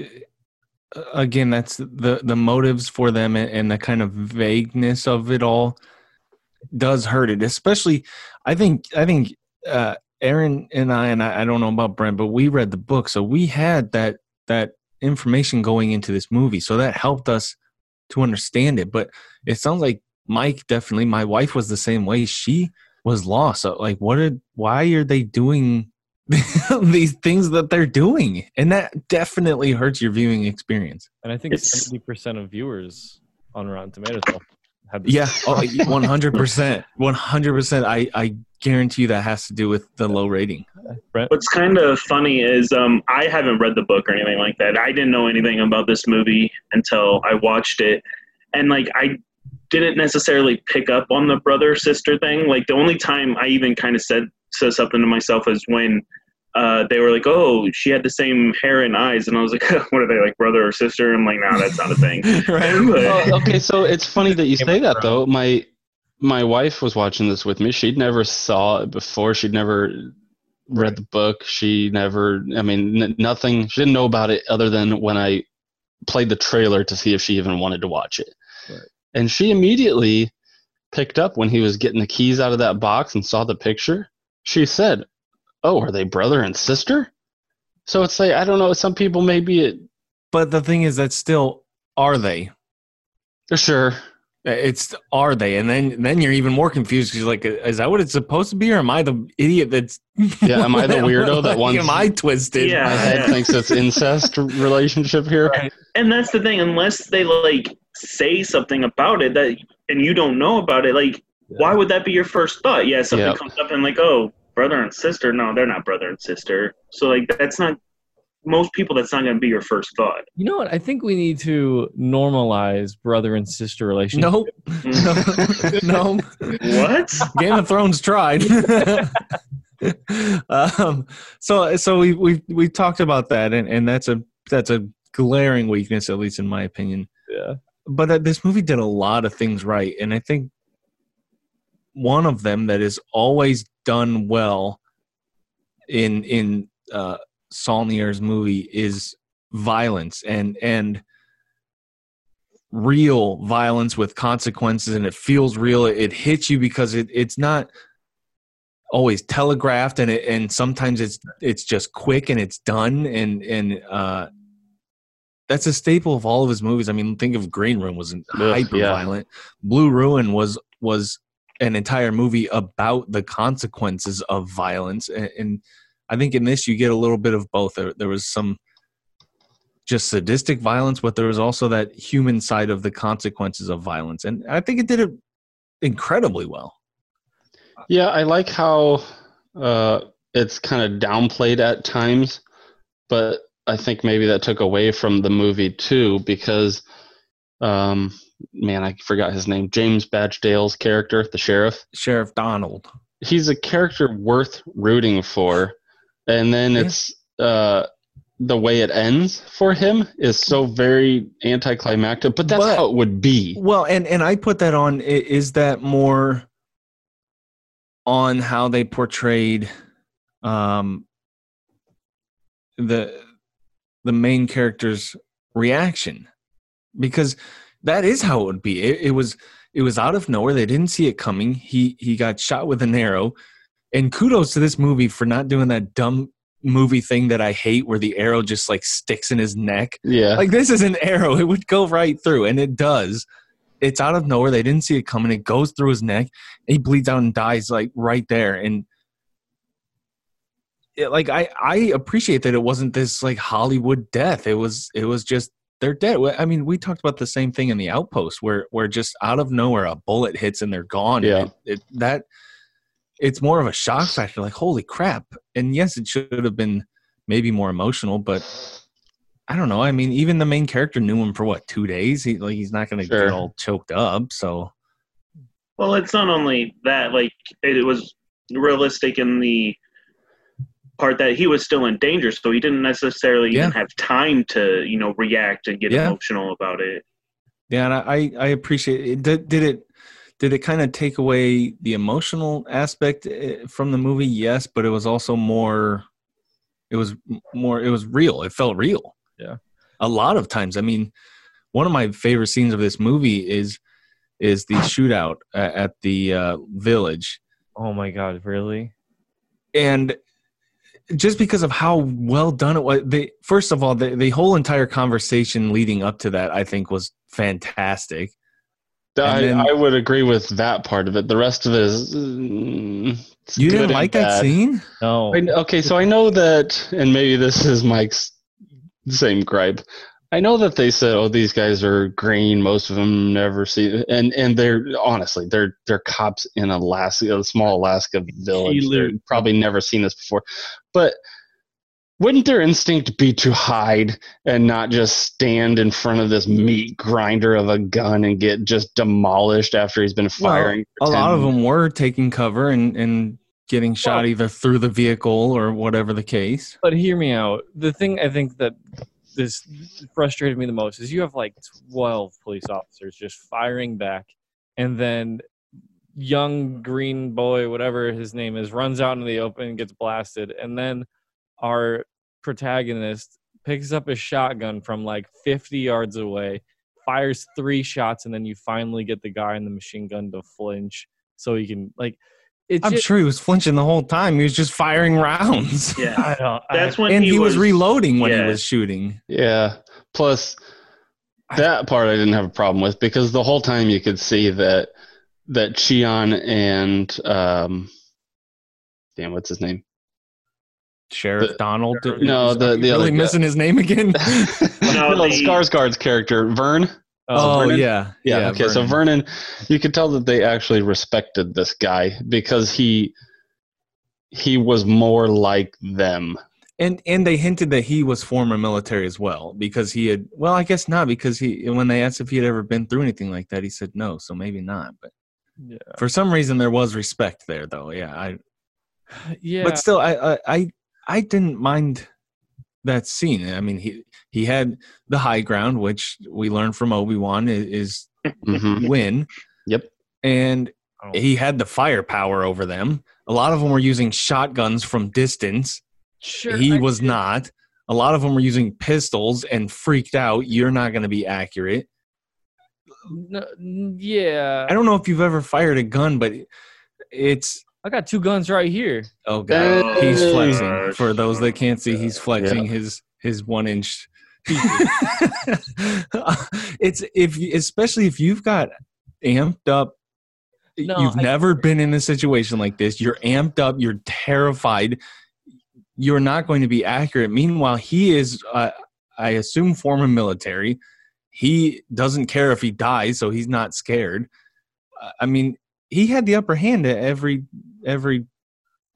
uh, again that's the the motives for them and, and the kind of vagueness of it all does hurt it especially I think I think uh Aaron and I and I, I don't know about Brent but we read the book so we had that that information going into this movie so that helped us to understand it but it sounds like Mike definitely my wife was the same way she was lost so like what did why are they doing *laughs* these things that they're doing? And that definitely hurts your viewing experience. And I think It's- seventy percent of viewers on Rotten Tomatoes will have this. yeah oh, 100% 100% *laughs* i i guarantee you that has to do with the low rating Brent? What's kind of funny is um, I haven't read the book or anything like that. I didn't know anything about this movie until I watched it, and like I didn't necessarily pick up on the brother sister thing. Like the only time I even kind of said said something to myself is when uh, they were like, "Oh, she had the same hair and eyes," and I was like, *laughs* "What are they like, brother or sister?" I'm like, "No, that's not a thing." *laughs* right *laughs* But- Well, okay, so it's funny that you say that though. My my wife was watching this with me. She'd never saw it before. She'd never read the book. She never. I mean, n- nothing. She didn't know about it other than when I played the trailer to see if she even wanted to watch it. Right. And she immediately picked up when he was getting the keys out of that box and saw the picture. She said, "Oh, are they brother and sister?" So it's like I don't know. Some people maybe it. but the thing is that still are they Sure. Uh, it's are they and then then you're even more confused because you're like uh, is that what it's supposed to be or am i the idiot that's Yeah, am I the *laughs* weirdo that Like, wants- am i twisted Yeah. My head thinks it's incest *laughs* relationship here. and that's the thing unless they like say something about it that and you don't know about it like why would that be your first thought yeah something Yeah. comes up and like oh brother and sister no they're not brother and sister so like that's not most people that's not going to be your first thought You know what? I think we need to normalize brother and sister relationship. nope Mm. no no what Game of Thrones tried. *laughs* um, so so we we we talked about that, and, and that's a that's a glaring weakness, at least in my opinion. Yeah. But uh, this movie did a lot of things right, and I think one of them that is always done well in in uh, Saulnier's movie is violence and and real violence with consequences and it feels real it, it hits you because it, it's not always telegraphed and it, and sometimes it's it's just quick and it's done and and uh that's a staple of all of his movies. I mean, think of Green Room was hyper yeah. violent. Blue Ruin was was an entire movie about the consequences of violence, and, and I think in this you get a little bit of both. There, there was some just sadistic violence, but there was also that human side of the consequences of violence, and I think it did it incredibly well. Yeah, I like how uh, it's kind of downplayed at times, but I think maybe that took away from the movie too because, um, man, I forgot his name. James Badge Dale's character, the sheriff. Sheriff Donald. He's a character worth rooting for, and then Yeah. it's uh, the way it ends for him is so very anticlimactic. But that's But- how it would be. Well, and and I put that on. Is that more on how they portrayed um, the the main character's reaction? Because that is how it would be. It, it was it was out of nowhere. They didn't see it coming. He he got shot with an arrow. And kudos to this movie for not doing that dumb movie thing that I hate, where the arrow just like sticks in his neck Yeah. like this is an arrow it would go right through and it does it's out of nowhere they didn't see it coming it goes through his neck he bleeds out and dies like right there and it, like i i appreciate that it wasn't this like hollywood death it was it was just they're dead. I mean, we talked about the same thing in the Outpost, where where just out of nowhere a bullet hits and they're gone. Yeah. It, it, that it's more of a shock factor. Like, holy crap! And yes, it should have been maybe more emotional, but I don't know. I mean, even the main character knew him for what two days. He like he's not going to Sure. get all choked up. So Well, it's not only that, like, it was realistic in the part that he was still in danger, so he didn't necessarily even have time to, you know, react and get Yeah. emotional about it. yeah, and I I appreciate it. Did, did it did it kind of take away the emotional aspect eh, from the movie? Yes, but it was also more. It was more. It was real. It felt real. Yeah. A lot of times, I mean, one of my favorite scenes of this movie is is the shootout at the uh, village, Oh my god, really? and just because of how well done it was, they first of all, the, the whole entire conversation leading up to that, I think, was fantastic. I, then- I would agree with that part of it. The rest of it is. mm, You didn't like that scene? No. I, okay, so I know that, and maybe this is Mike's same gripe. I know that they said, "Oh, these guys are green. Most of them never see," and and they're honestly, they're they're cops in Alaska, a small Alaska village. They're probably never seen this before, but wouldn't their instinct be to hide and not just stand in front of this meat grinder of a gun and get just demolished after he's been firing? Well, a lot 10 of them were taking cover and and getting shot either through the vehicle or whatever the case. But hear me out. The thing I think that this frustrated me the most is you have like 12 police officers just firing back, and then young green boy, whatever his name is, runs out into the open gets blasted. And then our protagonist picks up a shotgun from like 50 yards away, fires three shots, and then you finally get the guy in the machine gun to flinch so he can, like, it's I'm just, sure he was flinching the whole time. He was just firing rounds. *laughs* I Yeah. don't, That's I, when and he, he, was, was reloading when yeah. he was shooting. Yeah. Plus, that part I didn't have a problem with because the whole time you could see that that Cheeon and um, damn, what's his name? Sheriff The- Donald. No, the- Are the other really guy. missing his name again. *laughs* No, no, the- Skarsgård's character, Vern. Um, oh Vernon? yeah, Yeah. okay. So Vernon, you could tell that they actually respected this guy because he he was more like them. and and they hinted that he was former military as well because he had. Well, I guess not because he when they asked if he had ever been through anything like that, he said no. So maybe not. But yeah. for some reason, there was respect there, though. Yeah, I *sighs* yeah. but still I, I i i didn't mind that scene. I mean he he had the high ground which we learned from obi-wan i- is Mhm. win Yep. and Oh. he had the firepower over them. A lot of them were using shotguns from distance. Sure, he I was get- not. A lot of them were using pistols and freaked out you're not going to be accurate. No, yeah, i don't know if you've ever fired a gun but it's I got two guns right here. Oh god, he's Oh, flexing. gosh. For those that can't see, he's flexing his his one inch. *laughs* *laughs* it's if especially if you've got amped up. No, you've I- never been in a situation like this. You're amped up. You're terrified. You're not going to be accurate. Meanwhile, he is. Uh, I assume former military. He doesn't care if he dies, so he's not scared. Uh, I mean, he had the upper hand at every every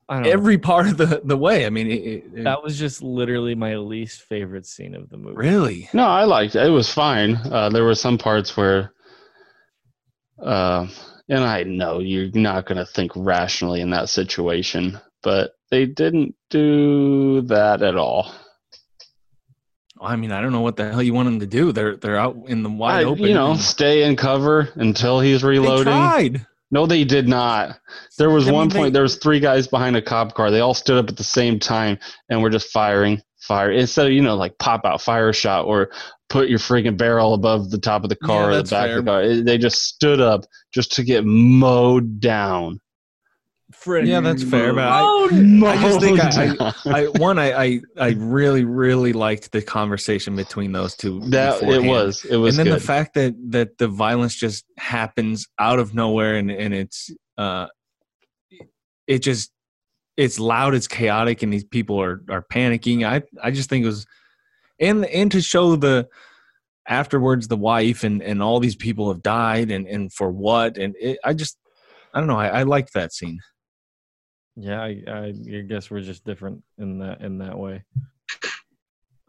I don't know. every part of the the way. I mean, it, it, it- That was just literally my least favorite scene of the movie. really. No, I liked it. It was fine. Uh, there were some parts where, uh, and I know you're not going to think rationally in that situation, but they didn't do that at all. I mean, I don't know what the hell you want them to do. They're they're out in the wide I- open. You know, and- stay in cover until he's they reloading. tried. No, they did not. There was I mean, one they- point. There was three guys behind a cop car. They all stood up at the same time and were just firing, fire instead of you know like pop out fire shot or put your freaking barrel above the top of the car Yeah, or the back fair. of the car. They just stood up just to get mowed down. Fred, Yeah, that's fair. But I, Oh, I just think I, I, *laughs* I one I, I I really really liked the conversation between those two. that it was it was and then good. the fact that that the violence just happens out of nowhere and and it's uh it just it's loud it's chaotic and these people are are panicking i i just think it was and and to show the afterwards the wife and and all these people have died and and for what and it, I just I don't know I, I liked that scene. Yeah, I, I, I guess we're just different in that in that way.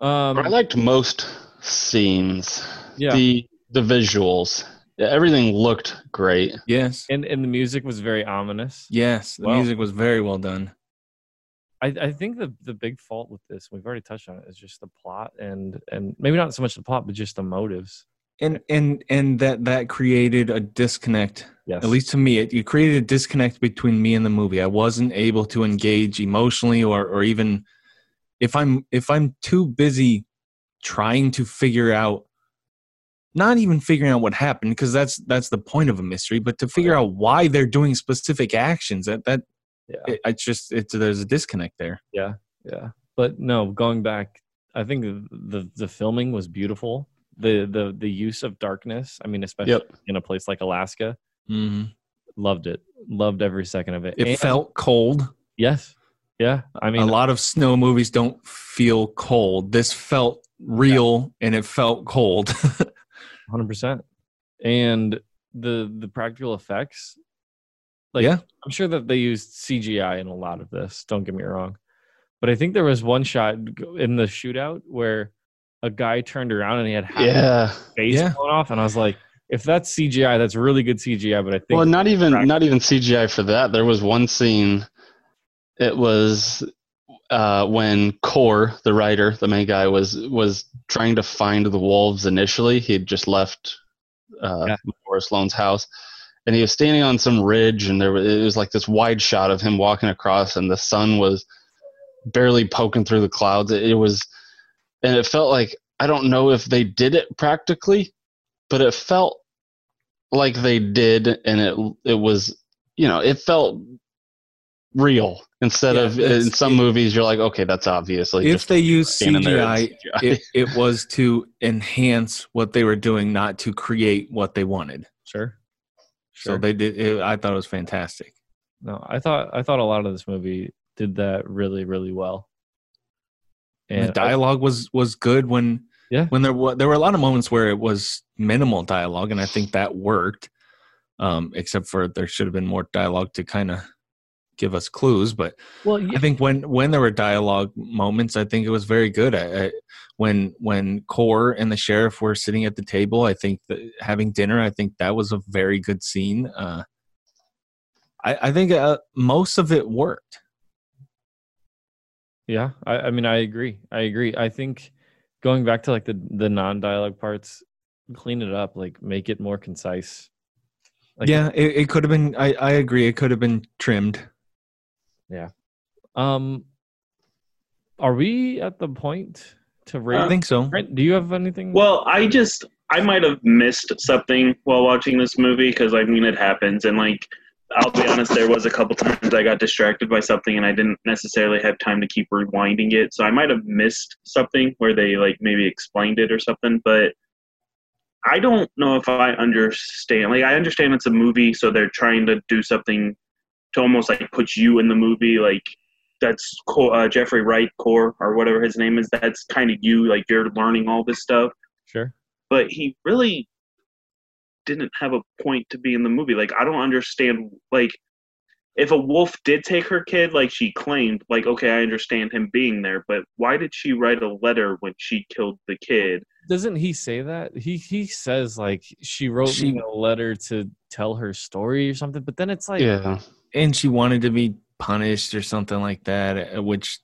Um, I liked most scenes. Yeah. The the visuals. Everything looked great. Yes. and and the music was very ominous. Yes, the Wow. music was very well done. I, I think the the big fault with this, we've already touched on it, is just the plot and and maybe not so much the plot, but just the motives. And and and that that created a disconnect. Yes. At least to me, it, it created a disconnect between me and the movie. I wasn't able to engage emotionally or or even if I'm if I'm too busy trying to figure out not even figuring out what happened because that's that's the point of a mystery, but to figure out why they're doing specific actions that that Yeah. it, it's just it's there's a disconnect there. Yeah, yeah. But no, going back, I think the the, the filming was beautiful. The the the use of darkness. I mean, especially Yep. in a place like Alaska, Mm-hmm. loved it. Loved every second of it. It And- felt cold. yes, yeah. I mean, a lot of snow movies don't feel cold. This felt real and it felt cold. *laughs* hundred percent. And the the practical effects, like Yeah. I'm sure that they used CGI in a lot of this. Don't get me wrong, but I think there was one shot in the shootout where a guy turned around and he had half his Yeah. face Yeah. blown off, and I was like, if that's CGI, that's really good CGI. But I think Well, not even practical. not even CGI for that. There was one scene. It was uh, when Core, the writer, the main guy, was was trying to find the wolves. Initially, he had just left uh, Yeah. Laura Sloane's house, and he was standing on some ridge, and there was, it was like this wide shot of him walking across, and the sun was barely poking through the clouds. It, it was, and it felt like I don't know if they did it practically, but it felt like they did, and it it was you know it felt real instead Yeah, of in it's- some movies you're like okay that's obviously if they use standing there and CGI, it, it was to enhance what they were doing, not to create what they wanted. sure, Sure. So they did. It, I thought it was fantastic. no, I thought I thought a lot of this movie did that really really well. And the I- dialogue was was good when Yeah. when there were there were a lot of moments where it was minimal dialogue, and I think that worked. Um, except for there should have been more dialogue to kind of give us clues, but well, I think when when there were dialogue moments, I think it was very good. I, I, when when Core and the sheriff were sitting at the table, I think having dinner, I think that was a very good scene. Uh, I, I think uh, most of it worked. Yeah, I, I mean, I agree. I agree. I think going back to like the the non dialogue parts, clean it up, like make it more concise. Like, yeah, it, it could have been. I, I agree. It could have been trimmed. Yeah. Um, are we at the point to rate? I think so. Brent, do you have anything? Well, I just I might have missed something while watching this movie because I mean it happens, and like I'll be honest, there was a couple times I got distracted by something and I didn't necessarily have time to keep rewinding it, so I might have missed something where they like maybe explained it or something, but. I don't know if I understand. Like, I understand it's a movie, so they're trying to do something to almost like put you in the movie. Like, that's Co- uh, Jeffrey Wright Core or whatever his name is. That's kind of you. Like, you're learning all this stuff sure. but he really didn't have a point to be in the movie. Like I don't understand like if a wolf did take her kid like she claimed, like okay, I understand him being there, but why did she write a letter when she killed the kid? Doesn't he say that? He he says like she wrote She- me a letter to tell her story or something, but then it's like yeah And she wanted to be punished or something like that, uh, which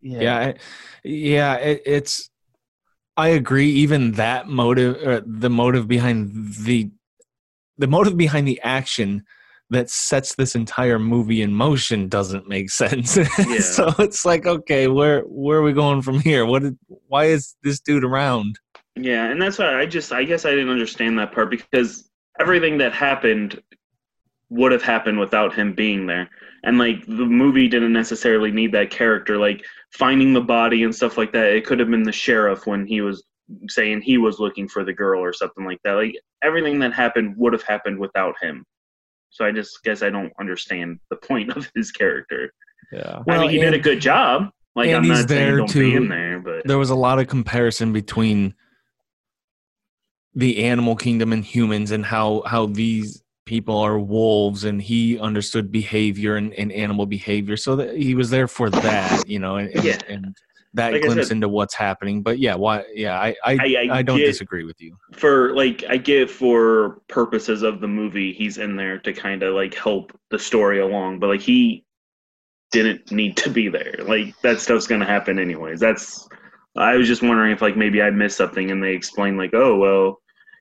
yeah I- yeah it, it's i agree even that motive uh, the motive behind the the motive behind the action that sets this entire movie in motion doesn't make sense *laughs* so it's like okay where where are we going from here what did, why is this dude around Yeah, and that's why I just I guess I didn't understand that part because everything that happened would have happened without him being there. And like the movie didn't necessarily need that character like finding the body and stuff like that. It could have been the sheriff when he was saying he was looking for the girl or something like that. Like everything that happened would have happened without him. So I just guess I don't understand the point of his character. yeah. I Well, mean, he did a good job. Like and I'm he's not saying there don't to- be in there, but there was a lot of comparison between the animal kingdom and humans and how how these people are wolves and he understood behavior and, and animal behavior so that he was there for that you know and, and, Yeah. and that Like glimpse said- into what's happening but yeah why yeah i i, I- I, I don't get- disagree with you for like I get for purposes of the movie, he's in there to kind of like help the story along, but like he didn't need to be there. Like that stuff's gonna happen anyways. That's I was just wondering if like maybe I missed something and they explained like, oh well,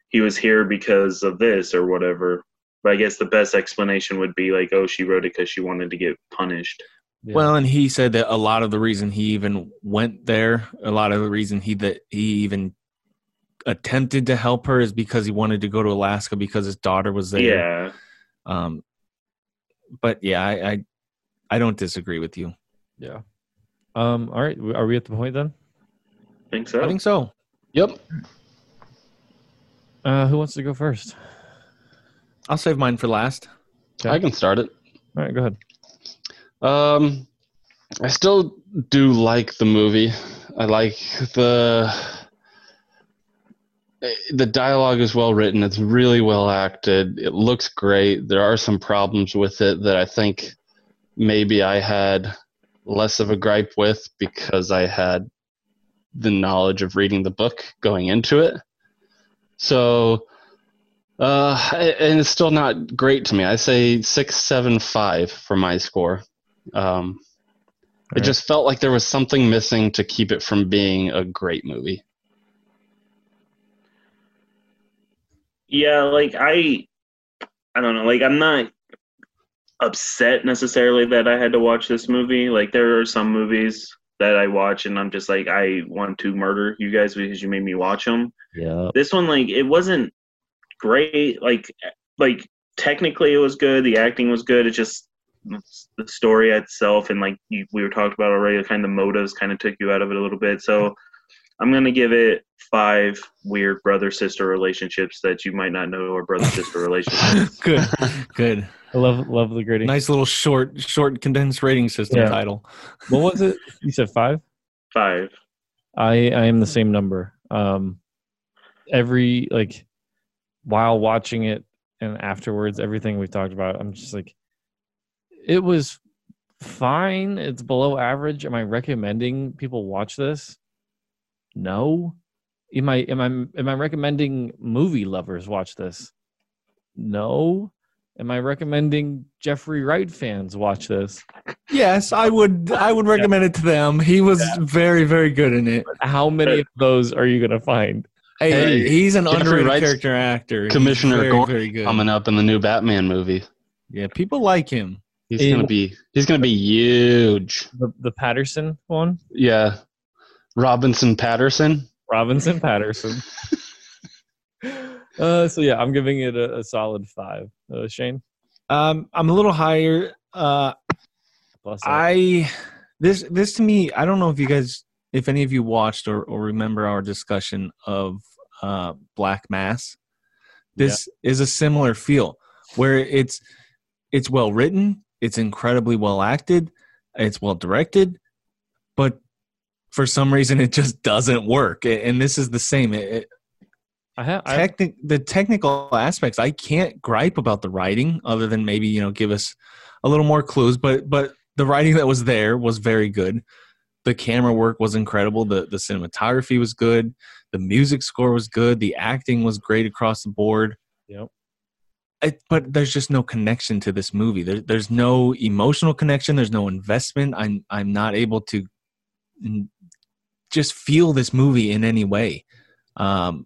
he was here because of this or whatever. But I guess the best explanation would be like, oh, she wrote it because she wanted to get punished. Yeah. well and he said that a lot of the reason he even went there a lot of the reason he that he even attempted to help her is because he wanted to go to alaska because his daughter was there Yeah, um but yeah i i, I don't disagree with you yeah. Um. All right. Are we at the point then? I think so. i think so Yep. Uh, who wants to go first? i'll save mine for last I can start it. All right, go ahead. Um, I still do like the movie. I like the the dialogue is well written. It's really well acted. It looks great. There are some problems with it that I think maybe I had less of a gripe with because I had the knowledge of reading the book going into it. So, uh, and it's still not great to me. I say six, seven, five for my score. Um, it Alright. just felt like there was something missing to keep it from being a great movie. Yeah, like I I don't know, like I'm not upset necessarily that I had to watch this movie. Like there are some movies that I watch and I'm just like I want to murder you guys because you made me watch them. Yeah. This one like it wasn't great like like technically it was good, the acting was good. It just the story itself and like you, we were talked about already, the kind of motives kind of took you out of it a little bit. So I'm gonna give it five weird brother sister relationships that you might not know are brother sister *laughs* relationships. good *laughs* good I love love the grading. nice little short short condensed rating system Yeah. title What was it? You said five. Five. I I am the same number. Um, every like while watching it and afterwards, everything we've talked about, I'm just like, it was fine. It's below average. Am I recommending people watch this? No. Am I am I am I recommending movie lovers watch this? No. Am I recommending Jeffrey Wright fans watch this? yes i would i would recommend it to them he was very very good in it How many of those are you gonna find? hey, Hey, he's an Jeffrey underrated Wright's character actor Commissioner very, Gordon very good Coming up in the new Batman movie. yeah people like him He's In- gonna be he's gonna be huge. The the Patterson one? Yeah. Robinson Patterson. Robinson Patterson. *laughs* uh, so yeah, I'm giving it a, a solid five. Uh, Shane, um i'm a little higher uh plus I this this to me, I don't know if you guys if any of you watched or, or remember our discussion of uh Black Mass. This is a similar feel where it's it's well written, it's incredibly well acted, it's well directed, but for some reason it just doesn't work. And this is the same. It, I have. I, technic the technical aspects i can't gripe about the writing other than maybe you know give us a little more clues but but the writing that was there was very good the camera work was incredible the the cinematography was good the music score was good the acting was great across the board Yep. It, but there's just no connection to this movie there, there's no emotional connection there's no investment i'm i'm not able to just feel this movie in any way um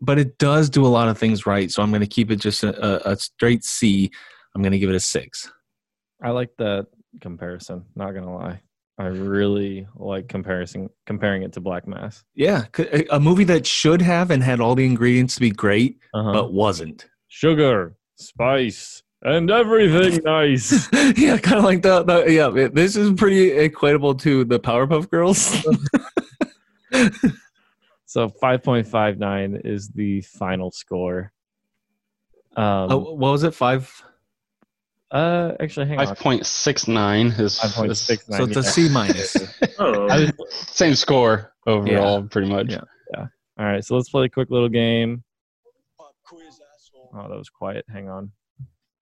but it does do a lot of things right. So I'm going to keep it just a, a, straight C. I'm going to give it a six. I like that comparison. Not gonna lie, I really like comparison comparing it to Black Mass. Yeah, a movie that should have and had all the ingredients to be great, Uh-huh. but wasn't. Sugar, spice, and everything *laughs* nice. *laughs* yeah, kind of like that, the yeah. it- This is pretty equatable to the Powerpuff Girls. *laughs* so 5.59 is the final score. Um, oh, what was it? Five. uh, actually, hang on. Five point six nine is, Five six nine. So it's a C minus. Oh, was- same score overall, pretty much. Yeah. All right, so let's play a quick little game. Oh, that was quiet. Hang on.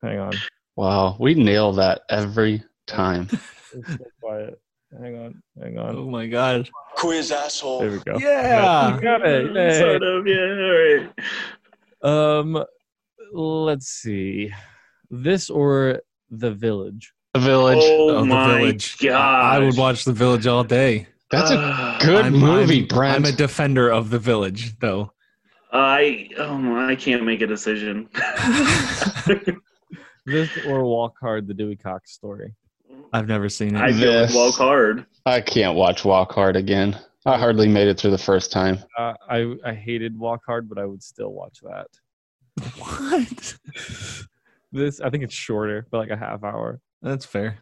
Hang on. Wow, we nail that every time. *laughs* It's so quiet. Hang on. Hang on. Oh my god. Quiz asshole. There we go. Yeah. You got it. *laughs* Yay. Sort of, yeah. All right. Um, let's see. This or The Village? The Village. Oh, Oh, my Village. god! I would watch The Village all day. That's a Uh, good I'm- movie, I'm, Brent. I'm a defender of The Village, though. I oh I can't make a decision. *laughs* This or Walk Hard, the Dewey Cox story? I've never seen it. I feel like This. walk hard. I can't watch Walk Hard again. I hardly made it through the first time. Uh, I I hated Walk Hard, but I would still watch that. *laughs* what? This I think it's shorter, but like a half hour. That's fair.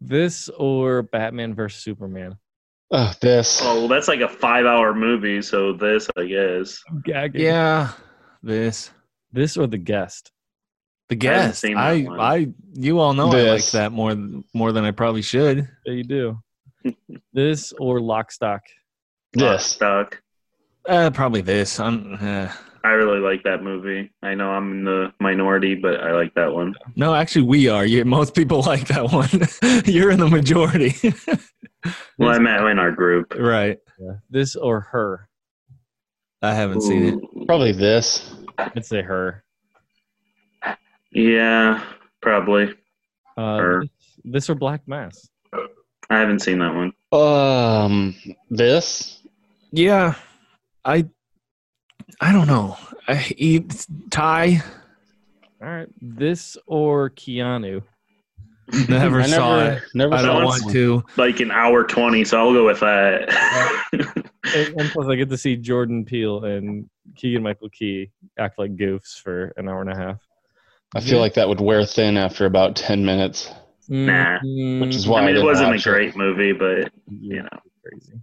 This or Batman versus Superman? Oh, this. Oh, well, that's like a five-hour movie. So this, I guess. I'm gagging. Yeah. This. This or The Guest? The guest. seen that I. I, you all know I like that more, more than I probably should. Yeah, you do. *laughs* this or Lock, Stock? This. Stuck. Uh, probably this. I'm. Uh, I really like that movie. I know I'm in the minority, but I like that one. no, actually, we are. You, most people *laughs* like that one. *laughs* You're in the majority. Well, I met in our group. right. Yeah. This or Her? I haven't seen it. Probably this. I'd say Her. Yeah, probably. Uh, Her. this, this or Black Mass? I haven't seen that one. Um, this. Yeah. I. I don't know. I eat Ty. All right. This or Keanu? Never I saw never, it. never I saw don't that want to. Like an hour twenty, so I'll go with that. And, and plus, I get to see Jordan Peele and Keegan Michael Key act like goofs for an hour and a half. I feel like that would wear thin after about 10 minutes, Nah. Mm, which is why I mean, it wasn't a watch it. great movie, but yeah, you know. crazy.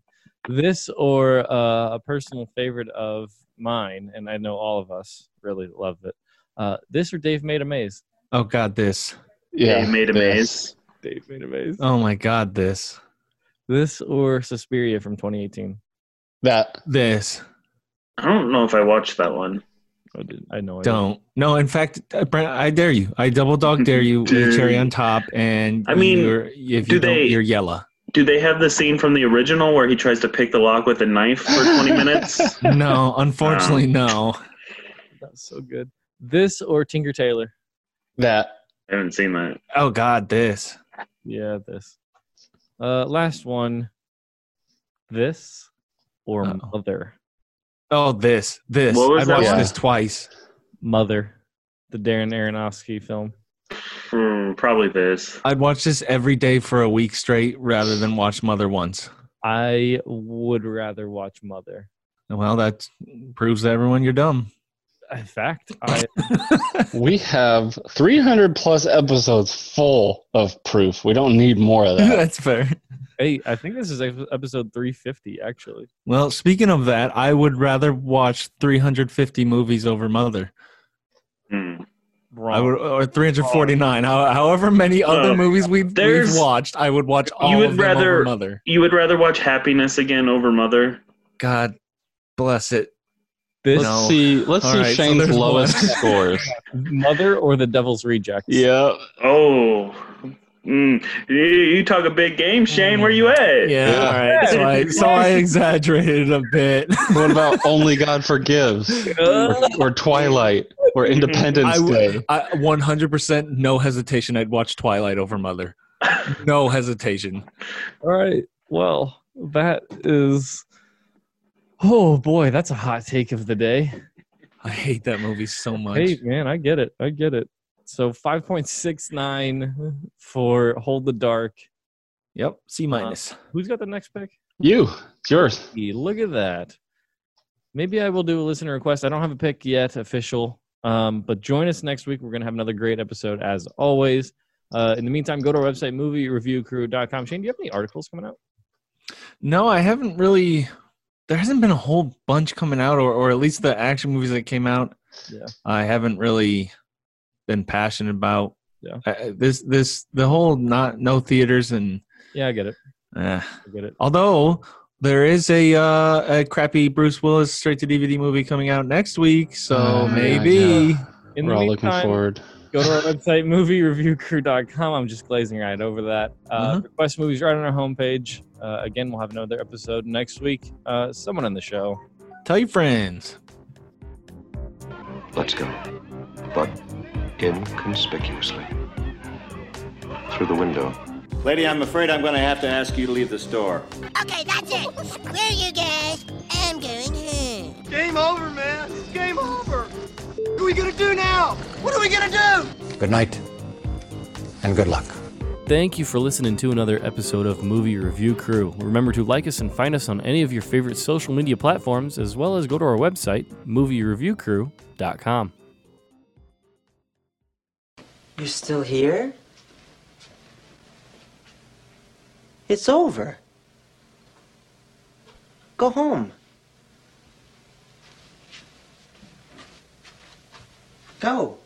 This or uh, a personal favorite of mine, and I know all of us really love it. Uh, this or Dave Made a Maze? Oh God, this. Yeah, Dave made a this. maze. Dave Made a Maze. Oh my God, this. This or Suspiria from 2018? That. This. I don't know if I watched that one. I, didn't. I know. I. Don't. No, in fact, uh, Brent, I dare you. I double dog dare you with cherry on top, and I mean, you're, if do you don't, they- you're yellow. Do they have the scene from the original where he tries to pick the lock with a knife for 20 *laughs* minutes? No, unfortunately, no. That's so good. This or Tinker Tailor? That. I haven't seen that. Oh God, this. Yeah, this. Uh, last one. This or Uh-oh. Mother? Oh, this. This. What was I watched one? this twice. Mother, the Darren Aronofsky film. Hmm, probably this. I'd watch this every day for a week straight rather than watch Mother once. I would rather watch Mother. Well, that proves to everyone you're dumb. In fact, *laughs* I We have 300 plus episodes full of proof. We don't need more of that. *laughs* That's fair. hey, I think this is episode 350 actually. Well, speaking of that, I would rather watch 350 movies over Mother. Hmm. I would, or 349. How, however many other movies we've, we've watched, I would watch all You would of them rather- over Mother. You would rather watch Happiness again over Mother? God bless it. This Let's No. see. Let's All see right, Shane's there's lowest scores. *laughs* Mother or the Devil's Rejects? Yeah. Oh. Mm. You, you talk a big game, Shane. Where you at? Yeah, Yeah. all right. So I, *laughs* so I exaggerated a bit. *laughs* What about Only God Forgives? or, or Twilight? Or Independence I Day? I 100% no hesitation. I'd watch Twilight over Mother. No hesitation. All right. Well, that is. Oh boy, that's a hot take of the day. I hate that movie so much. Hey man, I get it. I get it. So 5.69 for Hold the Dark. Yep, C minus. Who's got the next pick? You. It's yours. Look at that. Maybe I will do a listener request. I don't have a pick yet, official. Um, but join us next week. We're going to have another great episode as always. Uh, in the meantime, go to our website, moviereviewcrew.com. Shane, do you have any articles coming out? No, I haven't really. There hasn't been a whole bunch coming out, or, or at least the action movies that came out. Yeah. I haven't really been passionate about. Yeah. I- this this the whole not no theaters and. Yeah, I get it. eh. I get it. Although there is a uh, a crappy Bruce Willis straight to DVD movie coming out next week, so Uh, maybe In We're the all looking meantime, forward. Go to our website, moviereviewcrew.com. I'm just glazing right over that. Uh, Request movies right on our homepage. Uh, again, we'll have another episode next week. Uh, someone on the show. Tell your friends. Let's go. But inconspicuously. Through the window. Lady, I'm afraid I'm going to have to ask you to leave the store. Okay, that's it. Screw you guys. I'm going home. Game over, man. Game over. What are we gonna do now? What are we gonna do? Good night, and good luck. Thank you for listening to another episode of Movie Review Crew. Remember to like us and find us on any of your favorite social media platforms, as well as go to our website, moviereviewcrew.com. You're still here? It's over. Go home. Go.